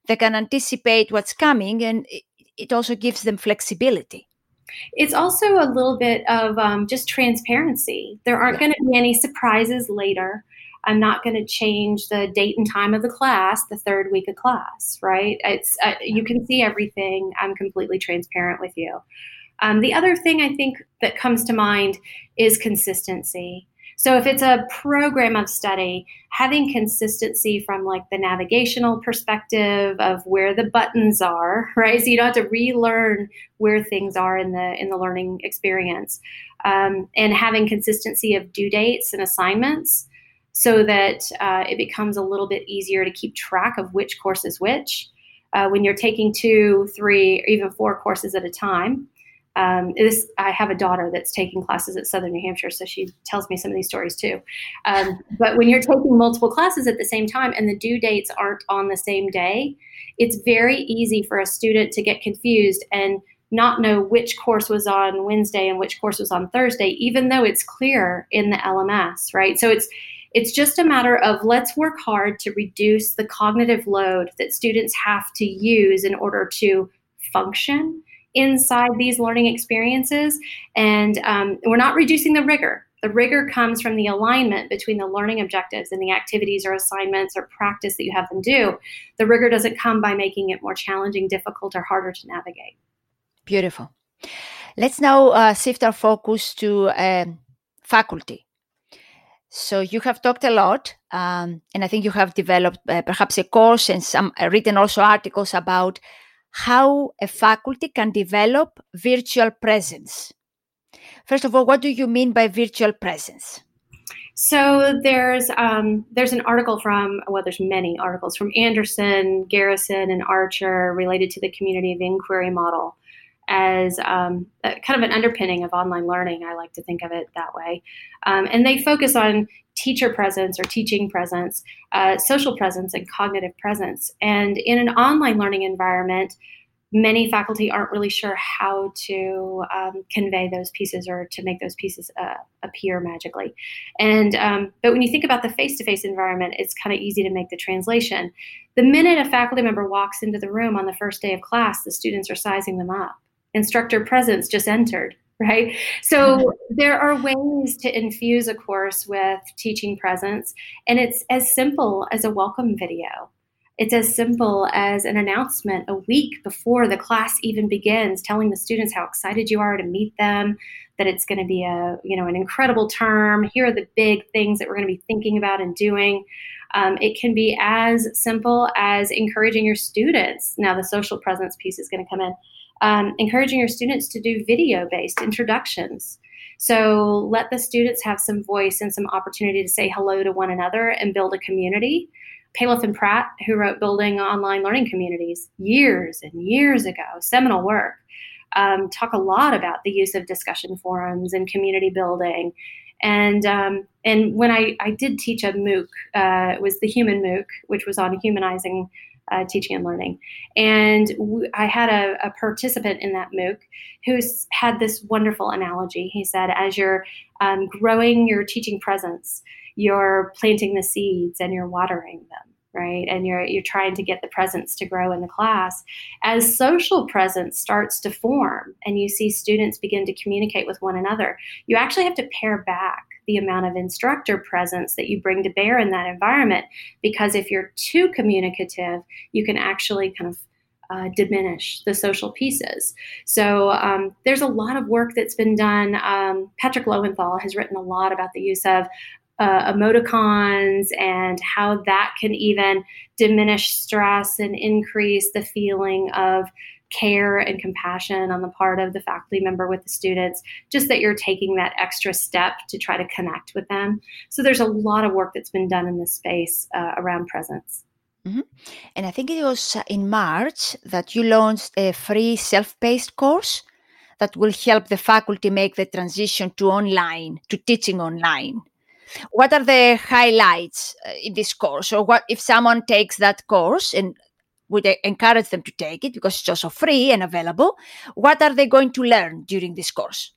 They can anticipate what's coming and it, it also gives them flexibility. It's also a little bit of um, just transparency. There aren't yeah. going to be any surprises later. I'm not going to change the date and time of the class the third week of class, right? It's uh, you can see everything. I'm completely transparent with you. Um, the other thing I think that comes to mind is consistency. So if it's a program of study, having consistency from like the navigational perspective of where the buttons are, (laughs) right? So you don't have to relearn where things are in the in the learning experience, um, and having consistency of due dates and assignments so that uh, it becomes a little bit easier to keep track of which course is which. Uh, when you're taking two, three, or even four courses at a time. Um, this I have a daughter that's taking classes at Southern New Hampshire, so she tells me some of these stories too. Um, but when you're taking multiple classes at the same time and the due dates aren't on the same day, it's very easy for a student to get confused and not know which course was on Wednesday and which course was on Thursday, even though it's clear in the LMS, right? So it's it's just a matter of let's work hard to reduce the cognitive load that students have to use in order to function inside these learning experiences. And um, we're not reducing the rigor. The rigor comes from the alignment between the learning objectives and the activities or assignments or practice that you have them do. The rigor doesn't come by making it more challenging, difficult, or harder to navigate. Beautiful. Let's now uh, shift our focus to uh, faculty. So you have talked a lot, um, and I think you have developed uh, perhaps a course and some uh, written also articles about how a faculty can develop virtual presence. First of all, what do you mean by virtual presence? So there's um, there's an article from well, there's many articles from Anderson, Garrison, and Archer related to the community of inquiry model as um, kind of an underpinning of online learning. I like to think of it that way. Um, and they focus on teacher presence or teaching presence, uh, social presence, and cognitive presence. And in an online learning environment, many faculty aren't really sure how to um, convey those pieces or to make those pieces uh, appear magically. And um, but when you think about the face-to-face environment, it's kind of easy to make the translation. The minute a faculty member walks into the room on the first day of class, the students are sizing them up instructor presence just entered (laughs) right? So mm-hmm. there are ways to infuse a course with teaching presence and it's as simple as a welcome video. It's as simple as an announcement a week before the class even begins telling the students how excited you are to meet them that it's going to be a you know an incredible term. Here are the big things that we're going to be thinking about and doing. Um, it can be as simple as encouraging your students. Now the social presence piece is going to come in um, encouraging your students to do video based introductions. So let the students have some voice and some opportunity to say hello to one another and build a community. Palloff and Pratt, who wrote Building Online Learning Communities years and years ago, seminal work, um, talk a lot about the use of discussion forums and community building. And um, and when I, I did teach a MOOC, uh, it was the Human MOOC, which was on humanizing uh, teaching and learning. And I had a, a, participant in that MOOC who had this wonderful analogy. He said, as you're um, growing your teaching presence, you're planting the seeds and you're watering them right and you're you're trying to get the presence to grow in the class as social presence starts to form and you see students begin to communicate with one another you actually have to pare back the amount of instructor presence that you bring to bear in that environment. Because if you're too communicative, you can actually kind of uh, diminish the social pieces. So um, there's a lot of work that's been done. Um, Patrick Lowenthal has written a lot about the use of uh, emoticons and how that can even diminish stress and increase the feeling of care and compassion on the part of the faculty member with the students, just that you're taking that extra step to try to connect with them. So there's a lot of work that's been done in this space uh, around presence. Mm-hmm. And I think it was uh, in March that you launched a free self paced course that will help the faculty make the transition to online, to teaching online. What are the highlights uh, in this course? Or what if someone takes that course and would encourage them to take it because it's also free and available? What are they going to learn during this course?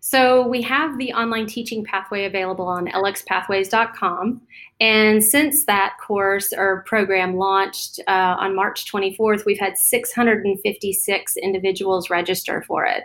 So we have the online teaching pathway available on lxpathways.com. And since that course or program launched uh, on March 24th, we've had 656 individuals register for it.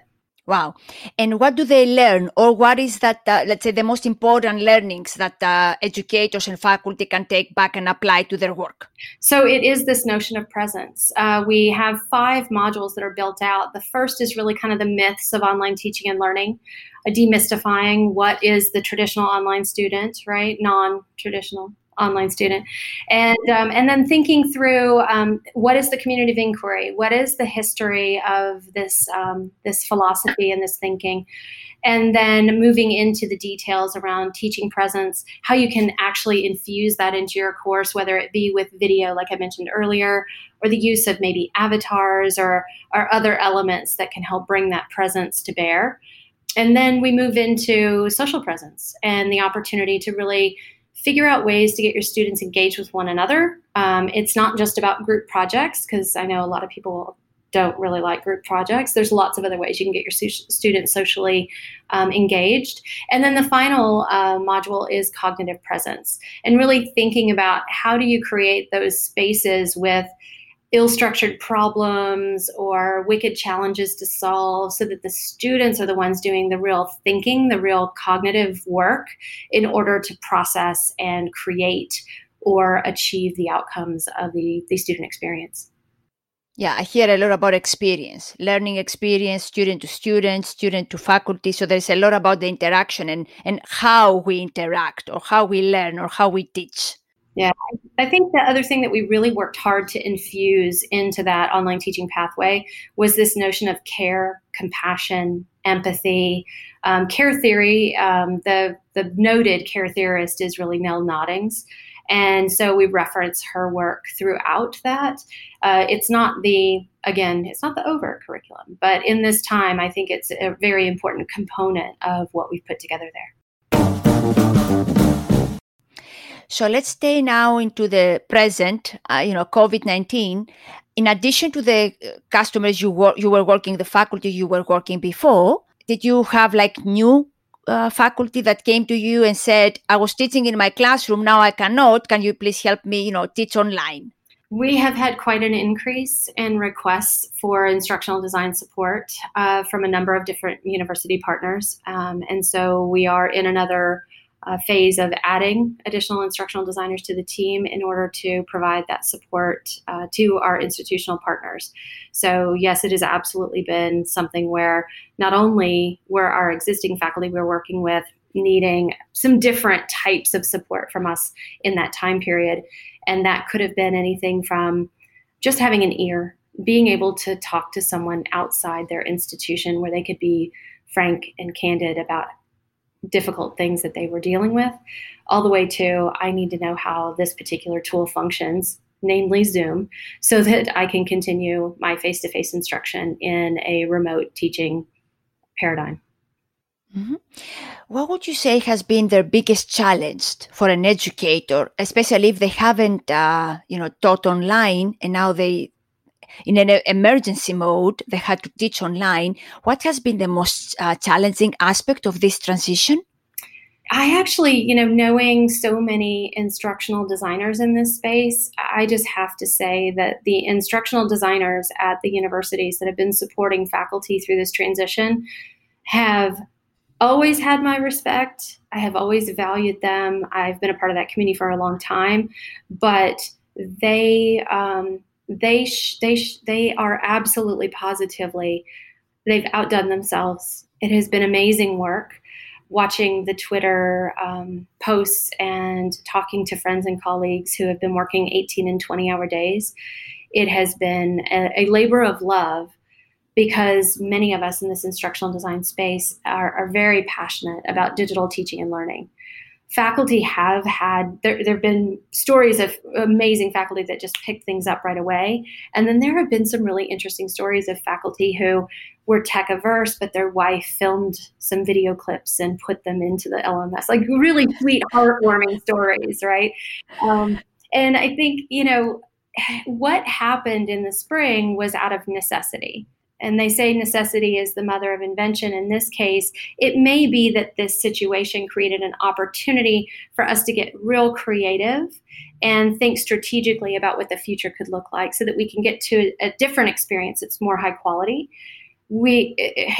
Wow. And what do they learn, or what is that, uh, let's say, the most important learnings that uh, educators and faculty can take back and apply to their work? So, it is this notion of presence. Uh, we have five modules that are built out. The first is really kind of the myths of online teaching and learning, demystifying what is the traditional online student, right? Non traditional online student. And um, and then thinking through um, what is the community of inquiry? What is the history of this um, this philosophy and this thinking? And then moving into the details around teaching presence how you can actually infuse that into your course whether it be with video like i mentioned earlier or the use of maybe avatars or or other elements that can help bring that presence to bear. And then we move into social presence and the opportunity to really figure out ways to get your students engaged with one another. Um, it's not just about group projects, because I know a lot of people don't really like group projects. There's lots of other ways you can get your su- students socially um, engaged. And then the final uh, module is cognitive presence and really thinking about how do you create those spaces with ill structured problems or wicked challenges to solve so that the students are the ones doing the real thinking, the real cognitive work in order to process and create or achieve the outcomes of the, the student experience. Yeah, I hear a lot about experience, learning experience, student to student, student to faculty. So there's a lot about the interaction and, and how we interact or how we learn or how we teach. Yeah, I think the other thing that we really worked hard to infuse into that online teaching pathway was this notion of care, compassion, empathy. Um, care theory, um, the, the noted care theorist is really Nel Noddings. And so we reference her work throughout that. Uh, it's not the, again, it's not the overt curriculum, but in this time, I think it's a very important component of what we've put together there. So let's stay now into the present, uh, you know, COVID 19. In addition to the uh, customers you, were, you were working, the faculty you were working before, did you have like new uh, faculty that came to you and said, I was teaching in my classroom, now I cannot. Can you please help me, you know, teach online? We have had quite an increase in requests for instructional design support uh, from a number of different university partners. Um, and so we are in another uh, phase of adding additional instructional designers to the team in order to provide that support uh, to our institutional partners. So, yes, it has absolutely been something where not only were our existing faculty we're working with needing some different types of support from us in that time period, and that could have been anything from just having an ear, being able to talk to someone outside their institution where they could be frank and candid about difficult things that they were dealing with, all the way to I need to know how this particular tool functions, namely Zoom, so that I can continue my face to face instruction in a remote teaching paradigm. Mm-hmm. What would you say has been their biggest challenge for an educator, especially if they haven't, uh, you know, taught online and now they in an emergency mode, they had to teach online. What has been the most uh, challenging aspect of this transition? I actually, you know, knowing so many instructional designers in this space, I just have to say that the instructional designers at the universities that have been supporting faculty through this transition have always had my respect. I have always valued them. I've been a part of that community for a long time, but they um, they sh- they sh- they are absolutely positively they've outdone themselves. It has been amazing work watching the Twitter um, posts and talking to friends and colleagues who have been working 18 and 20 hour days. It has been a, a labor of love because many of us in this instructional design space are, are very passionate about digital teaching and learning faculty have had there, there have been stories of amazing faculty that just picked things up right away. And then there have been some really interesting stories of faculty who were tech averse but their wife filmed some video clips and put them into the lms like really sweet heartwarming stories right? Um, and i think you know (sighs) what happened in the spring was out of necessity and they say necessity is the mother of invention. In this case, it may be that this situation created an opportunity for us to get real creative and think strategically about what the future could look like so that we can get to a different experience that's more high quality we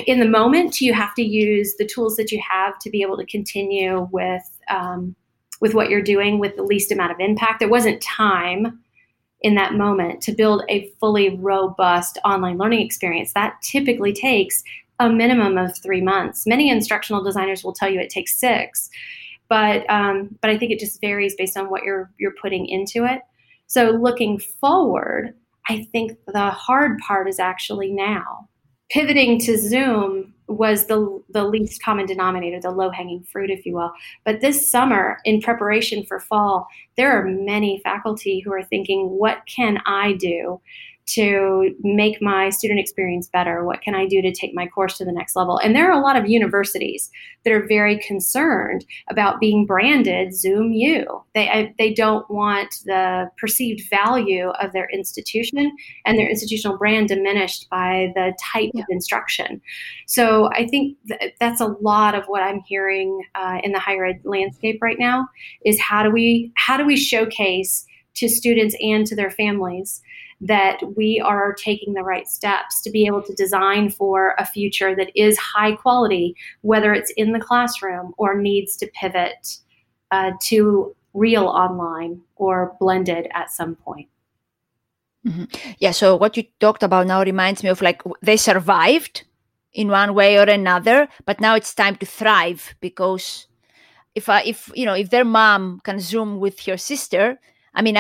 in the moment you have to use the tools that you have to be able to continue with um, with what you're doing with the least amount of impact there wasn't time in that moment to build a fully robust online learning experience. That typically takes a minimum of three months. Many instructional designers will tell you it takes six, but um, but I think it just varies based on what you're you're putting into it. So looking forward, I think the hard part is actually now pivoting to Zoom was the the least common denominator, the low hanging fruit, if you will. But this summer, in preparation for fall, there are many faculty who are thinking, what can I do to make my student experience better? What can I do to take my course to the next level? And there are a lot of universities that are very concerned about being branded Zoom U. They, they don't want the perceived value of their institution and their institutional brand diminished by the type yeah. of instruction. So I think th- that's a lot of what I'm hearing uh, in the higher ed landscape right now is how do we how do we showcase to students and to their families that we are taking the right steps to be able to design for a future that is high quality, whether it's in the classroom or needs to pivot uh, to real online or blended at some point. Mm-hmm. Yeah, so what you talked about now reminds me of like they survived in one way or another, but now it's time to thrive because if I, if you know if their mom can zoom with your sister, I mean,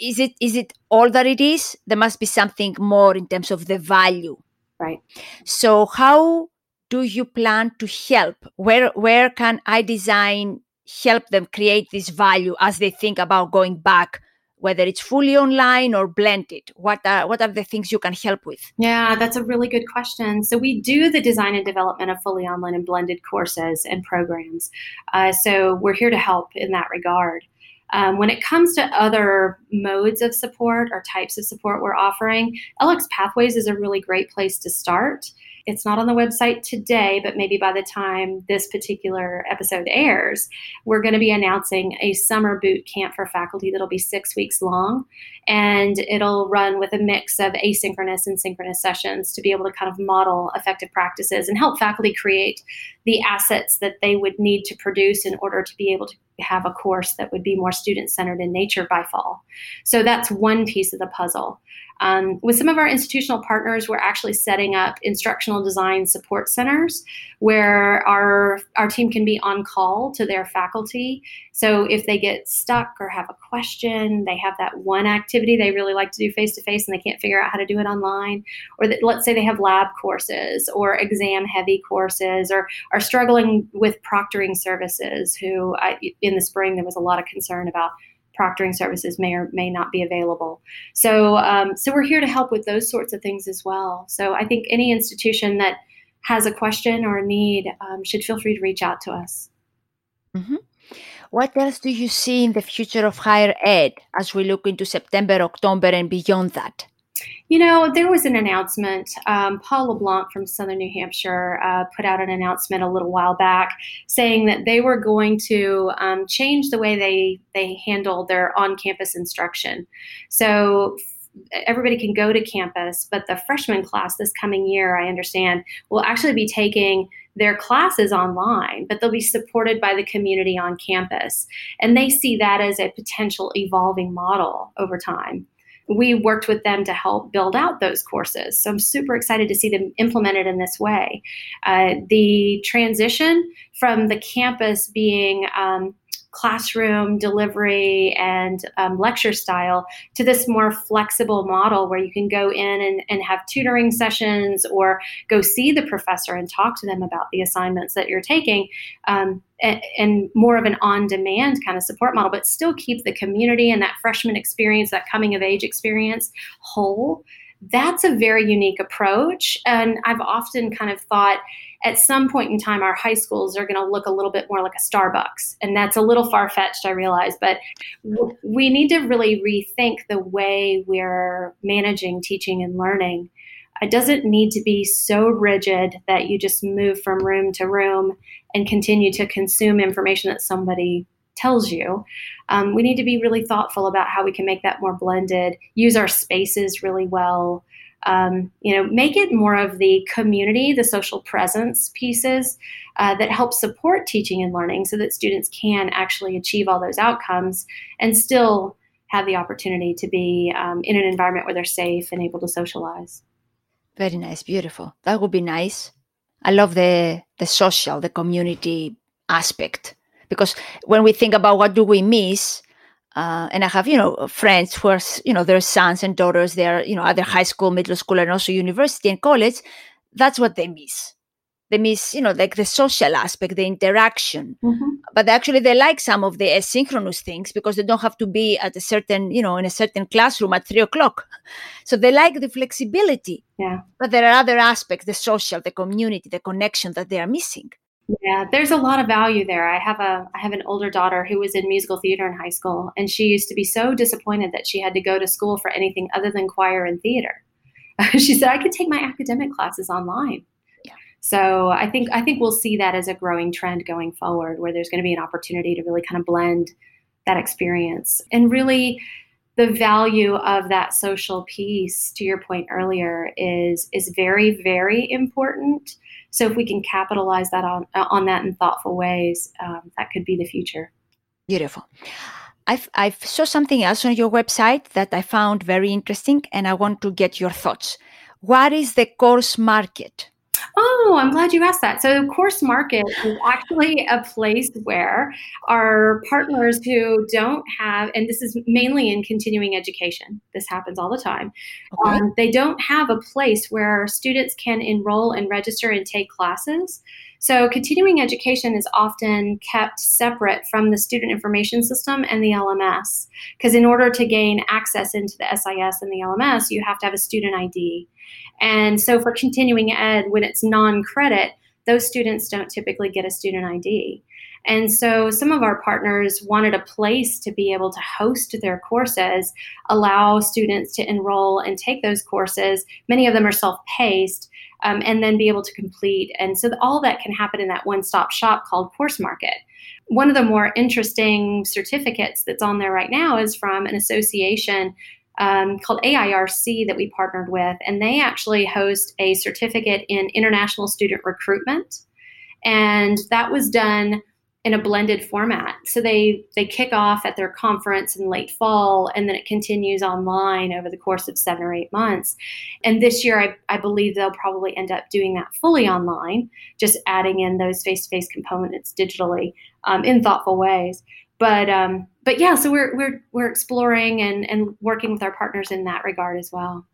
is it is it all that it is? There must be something more in terms of the value, right? So, how do you plan to help? Where where can iDesign help them create this value as they think about going back? Whether it's fully online or blended, what are what are the things you can help with? Yeah, that's a really good question. So we do the design and development of fully online and blended courses and programs. Uh, so we're here to help in that regard. Um, when it comes to other modes of support or types of support we're offering, LX Pathways is a really great place to start. It's not on the website today, but maybe by the time this particular episode airs, we're going to be announcing a summer boot camp for faculty that'll be six weeks long. And it'll run with a mix of asynchronous and synchronous sessions to be able to kind of model effective practices and help faculty create the assets that they would need to produce in order to be able to have a course that would be more student centered in nature by fall. So that's one piece of the puzzle. Um, with some of our institutional partners, we're actually setting up instructional design support centers where our, our team can be on call to their faculty. So if they get stuck or have a question, they have that one activity they really like to do face to face and they can't figure out how to do it online. Or that, let's say they have lab courses or exam heavy courses or are struggling with proctoring services, who I, in the spring there was a lot of concern about proctoring services may or may not be available. So, um, so we're here to help with those sorts of things as well. So, I think any institution that has a question or a need um, should feel free to reach out to us. Mm-hmm. What else do you see in the future of higher ed as we look into September, October, and beyond that? You know, there was an announcement. Um, Paul LeBlanc from Southern New Hampshire uh, put out an announcement a little while back saying that they were going to um, change the way they they handle their on-campus instruction. So everybody can go to campus, but the freshman class this coming year, I understand, will actually be taking their classes online, but they'll be supported by the community on campus. And they see that as a potential evolving model over time we worked with them to help build out those courses. So I'm super excited to see them implemented in this way. Uh, the transition from the campus being um, classroom delivery and um, lecture style to this more flexible model where you can go in and, and have tutoring sessions or go see the professor and talk to them about the assignments that you're taking um, and, and, more of an on demand kind of support model, but still keep the community and that freshman experience, that coming of age experience whole. That's a very unique approach. And I've often kind of thought, at some point in time, our high schools are going to look a little bit more like a Starbucks. And that's a little far fetched, I realize, but we need to really rethink the way we're managing teaching and learning. It doesn't need to be so rigid that you just move from room to room and continue to consume information that somebody tells you. Um, we need to be really thoughtful about how we can make that more blended, use our spaces really well, um, you know, make it more of the community, the social presence pieces uh, that help support teaching and learning so that students can actually achieve all those outcomes and still have the opportunity to be um, in an environment where they're safe and able to socialize. Very nice, beautiful. That would be nice. I love the the social, the community aspect because when we think about what do we miss, uh, and I have, you know, friends who are, you know, their sons and daughters, they're, you know, either high school, middle school, and also university and college. That's what they miss. They miss, you know, like the social aspect, the interaction. Mm-hmm. But actually, they like some of the asynchronous things because they don't have to be at a certain, you know, in a certain classroom at three o'clock. (laughs) So they like the flexibility. Yeah. But there are other aspects, the social, the community, the connection that they are missing. Yeah, there's a lot of value there. I have a I have an older daughter who was in musical theater in high school and she used to be so disappointed that she had to go to school for anything other than choir and theater. (laughs) she said I could take my academic classes online. Yeah. So I think I think we'll see that as a growing trend going forward where there's going to be an opportunity to really kind of blend that experience and really the value of that social piece to your point earlier is is very very important so if we can capitalize that on on that in thoughtful ways, um, that could be the future. Beautiful. I've, I've saw something else on your website that I found very interesting, and I want to get your thoughts. What is the course market? Oh, I'm glad you asked that. So, Course Market is actually a place where our partners who don't have, and this is mainly in continuing education, this happens all the time, okay. um, they don't have a place where students can enroll and register and take classes. So, continuing education is often kept separate from the student information system and the LMS. Because in order to gain access into the SIS and the LMS, you have to have a student ID. And so for continuing ed, when it's non credit, those students don't typically get a student ID. And so some of our partners wanted a place to be able to host their courses, allow students to enroll and take those courses. Many of them are self paced, um, and then be able to complete. And so all that can happen in that one stop shop called Course Market. One of the more interesting certificates that's on there right now is from an association um, called AIRC that we partnered with, and they actually host a certificate in international student recruitment. And that was done in a blended format. So they they kick off at their conference in late fall, and then it continues online over the course of seven or eight months. And this year, I, I believe they'll probably end up doing that fully online, just adding in those face to face components digitally um, in thoughtful ways but um, but yeah, so we're we're we're exploring and and working with our partners in that regard as well.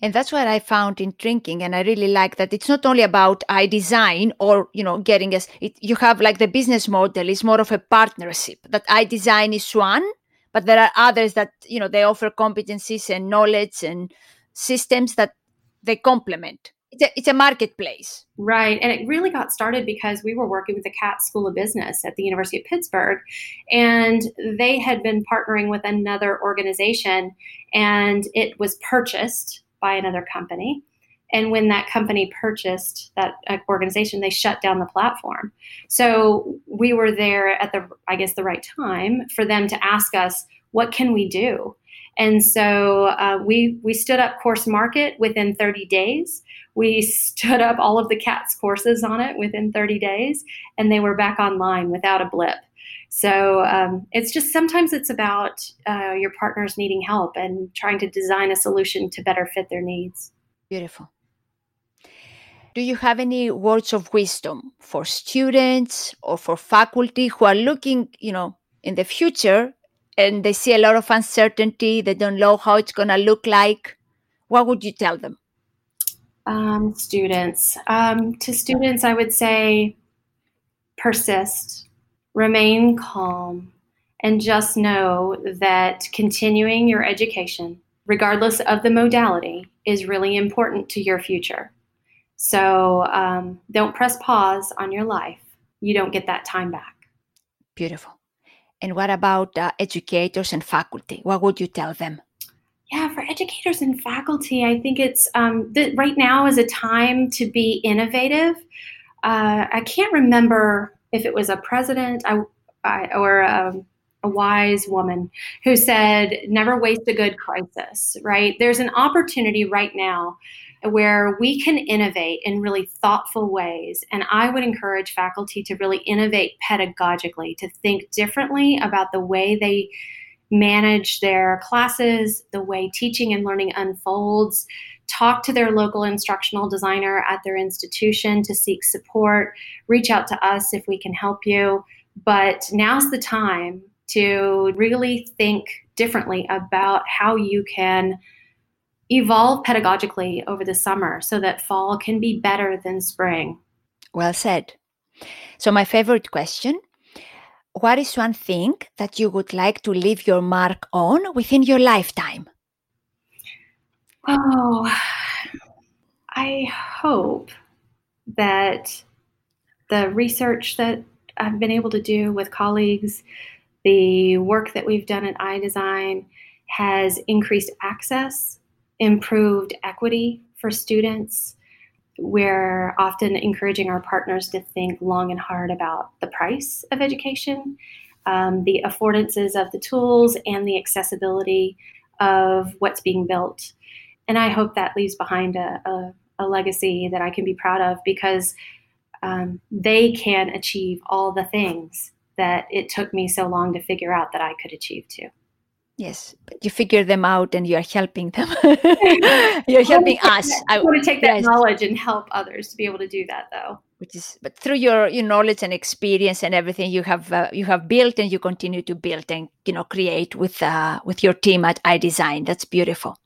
And that's what I found in drinking. and I really like that it's not only about iDesign or you know getting us. You have like the business model is more of a partnership. That iDesign is one, but there are others that you know they offer competencies and knowledge and systems that they complement it's a, it's a marketplace. Right. And it really got started because we were working with the Katz School of Business at the University of Pittsburgh, and they had been partnering with another organization, and it was purchased by another company. And when that company purchased that uh, organization, they shut down the platform. So we were there at the, I guess, the right time for them to ask us, what can we do? And so uh, we we stood up Course Market within 30 days. We stood up all of the Katz courses on it within 30 days, and they were back online without a blip. So um, it's just sometimes it's about uh, your partners needing help and trying to design a solution to better fit their needs. Beautiful. do you have any words of wisdom for students or for faculty who are looking, you know, in the future and they see a lot of uncertainty, they don't know how it's going to look like? What would you tell them? Um, students. Um, to students, I would say persist, remain calm, and just know that continuing your education, regardless of the modality, is really important to your future. So um, don't press pause on your life. You don't get that time back. Beautiful. And what about uh, educators and faculty? What would you tell them? Yeah, for educators and faculty, I think it's um, th- right now is a time to be innovative. Uh, I can't remember if it was a president I, I, or a, a wise woman who said, never waste a good crisis, right? There's an opportunity right now where we can innovate in really thoughtful ways. And I would encourage faculty to really innovate pedagogically, to think differently about the way they manage their classes, the way teaching and learning unfolds. Talk to their local instructional designer at their institution to seek support. Reach out to us if we can help you. But now's the time to really think differently about how you can evolve pedagogically over the summer so that fall can be better than spring. Well said. So, my favorite question What is one thing that you would like to leave your mark on within your lifetime? Oh, I hope that the research that I've been able to do with colleagues, the work that we've done at iDesign has increased access improved equity for students. We're often encouraging our partners to think long and hard about the price of education, um, the affordances of the tools, and the accessibility of what's being built. And I hope that leaves behind a, a, a legacy that I can be proud of because um, they can achieve all the things that it took me so long to figure out that I could achieve too. Yes, but you figure them out and you are helping them. (laughs) You're helping us. I want to take that yes. knowledge and help others to be able to do that, though. Which is, but through your, your knowledge and experience and everything you have uh, you have built and you continue to build and you know create with uh, with your team at iDesign. That's beautiful.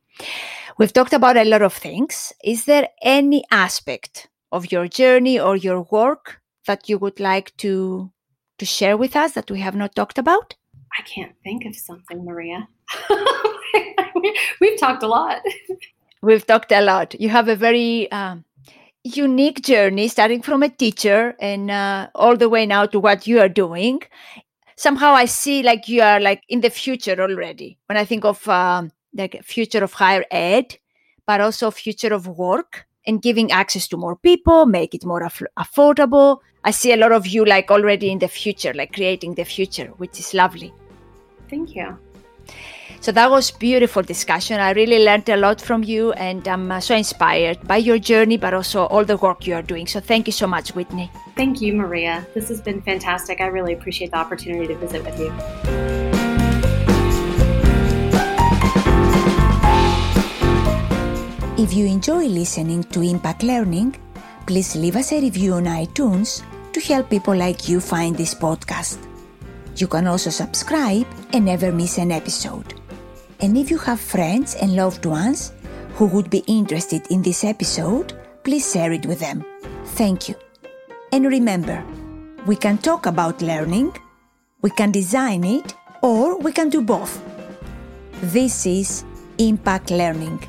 We've talked about a lot of things. Is there any aspect of your journey or your work that you would like to to share with us that we have not talked about? I can't think of something, Maria. (laughs) We've talked a lot. We've talked a lot. You have a very um, unique journey, starting from a teacher and uh, all the way now to what you are doing. Somehow, I see like you are like in the future already. When I think of um, like future of higher ed, but also future of work and giving access to more people, make it more aff- affordable. I see a lot of you like already in the future, like creating the future, which is lovely. Thank you. So that was beautiful discussion. I really learned a lot from you, and I'm uh, so inspired by your journey, but also all the work you are doing. So thank you so much, Whitney. Thank you, Maria. This has been fantastic. I really appreciate the opportunity to visit with you. If you enjoy listening to Impact Learning, please leave us a review on iTunes to help people like you find this podcast. You can also subscribe and never miss an episode. And if you have friends and loved ones who would be interested in this episode, please share it with them. Thank you. And remember, we can talk about learning, we can design it, or we can do both. This is Impact Learning.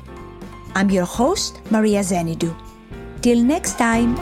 I'm your host, Maria Zenidou. Till next time.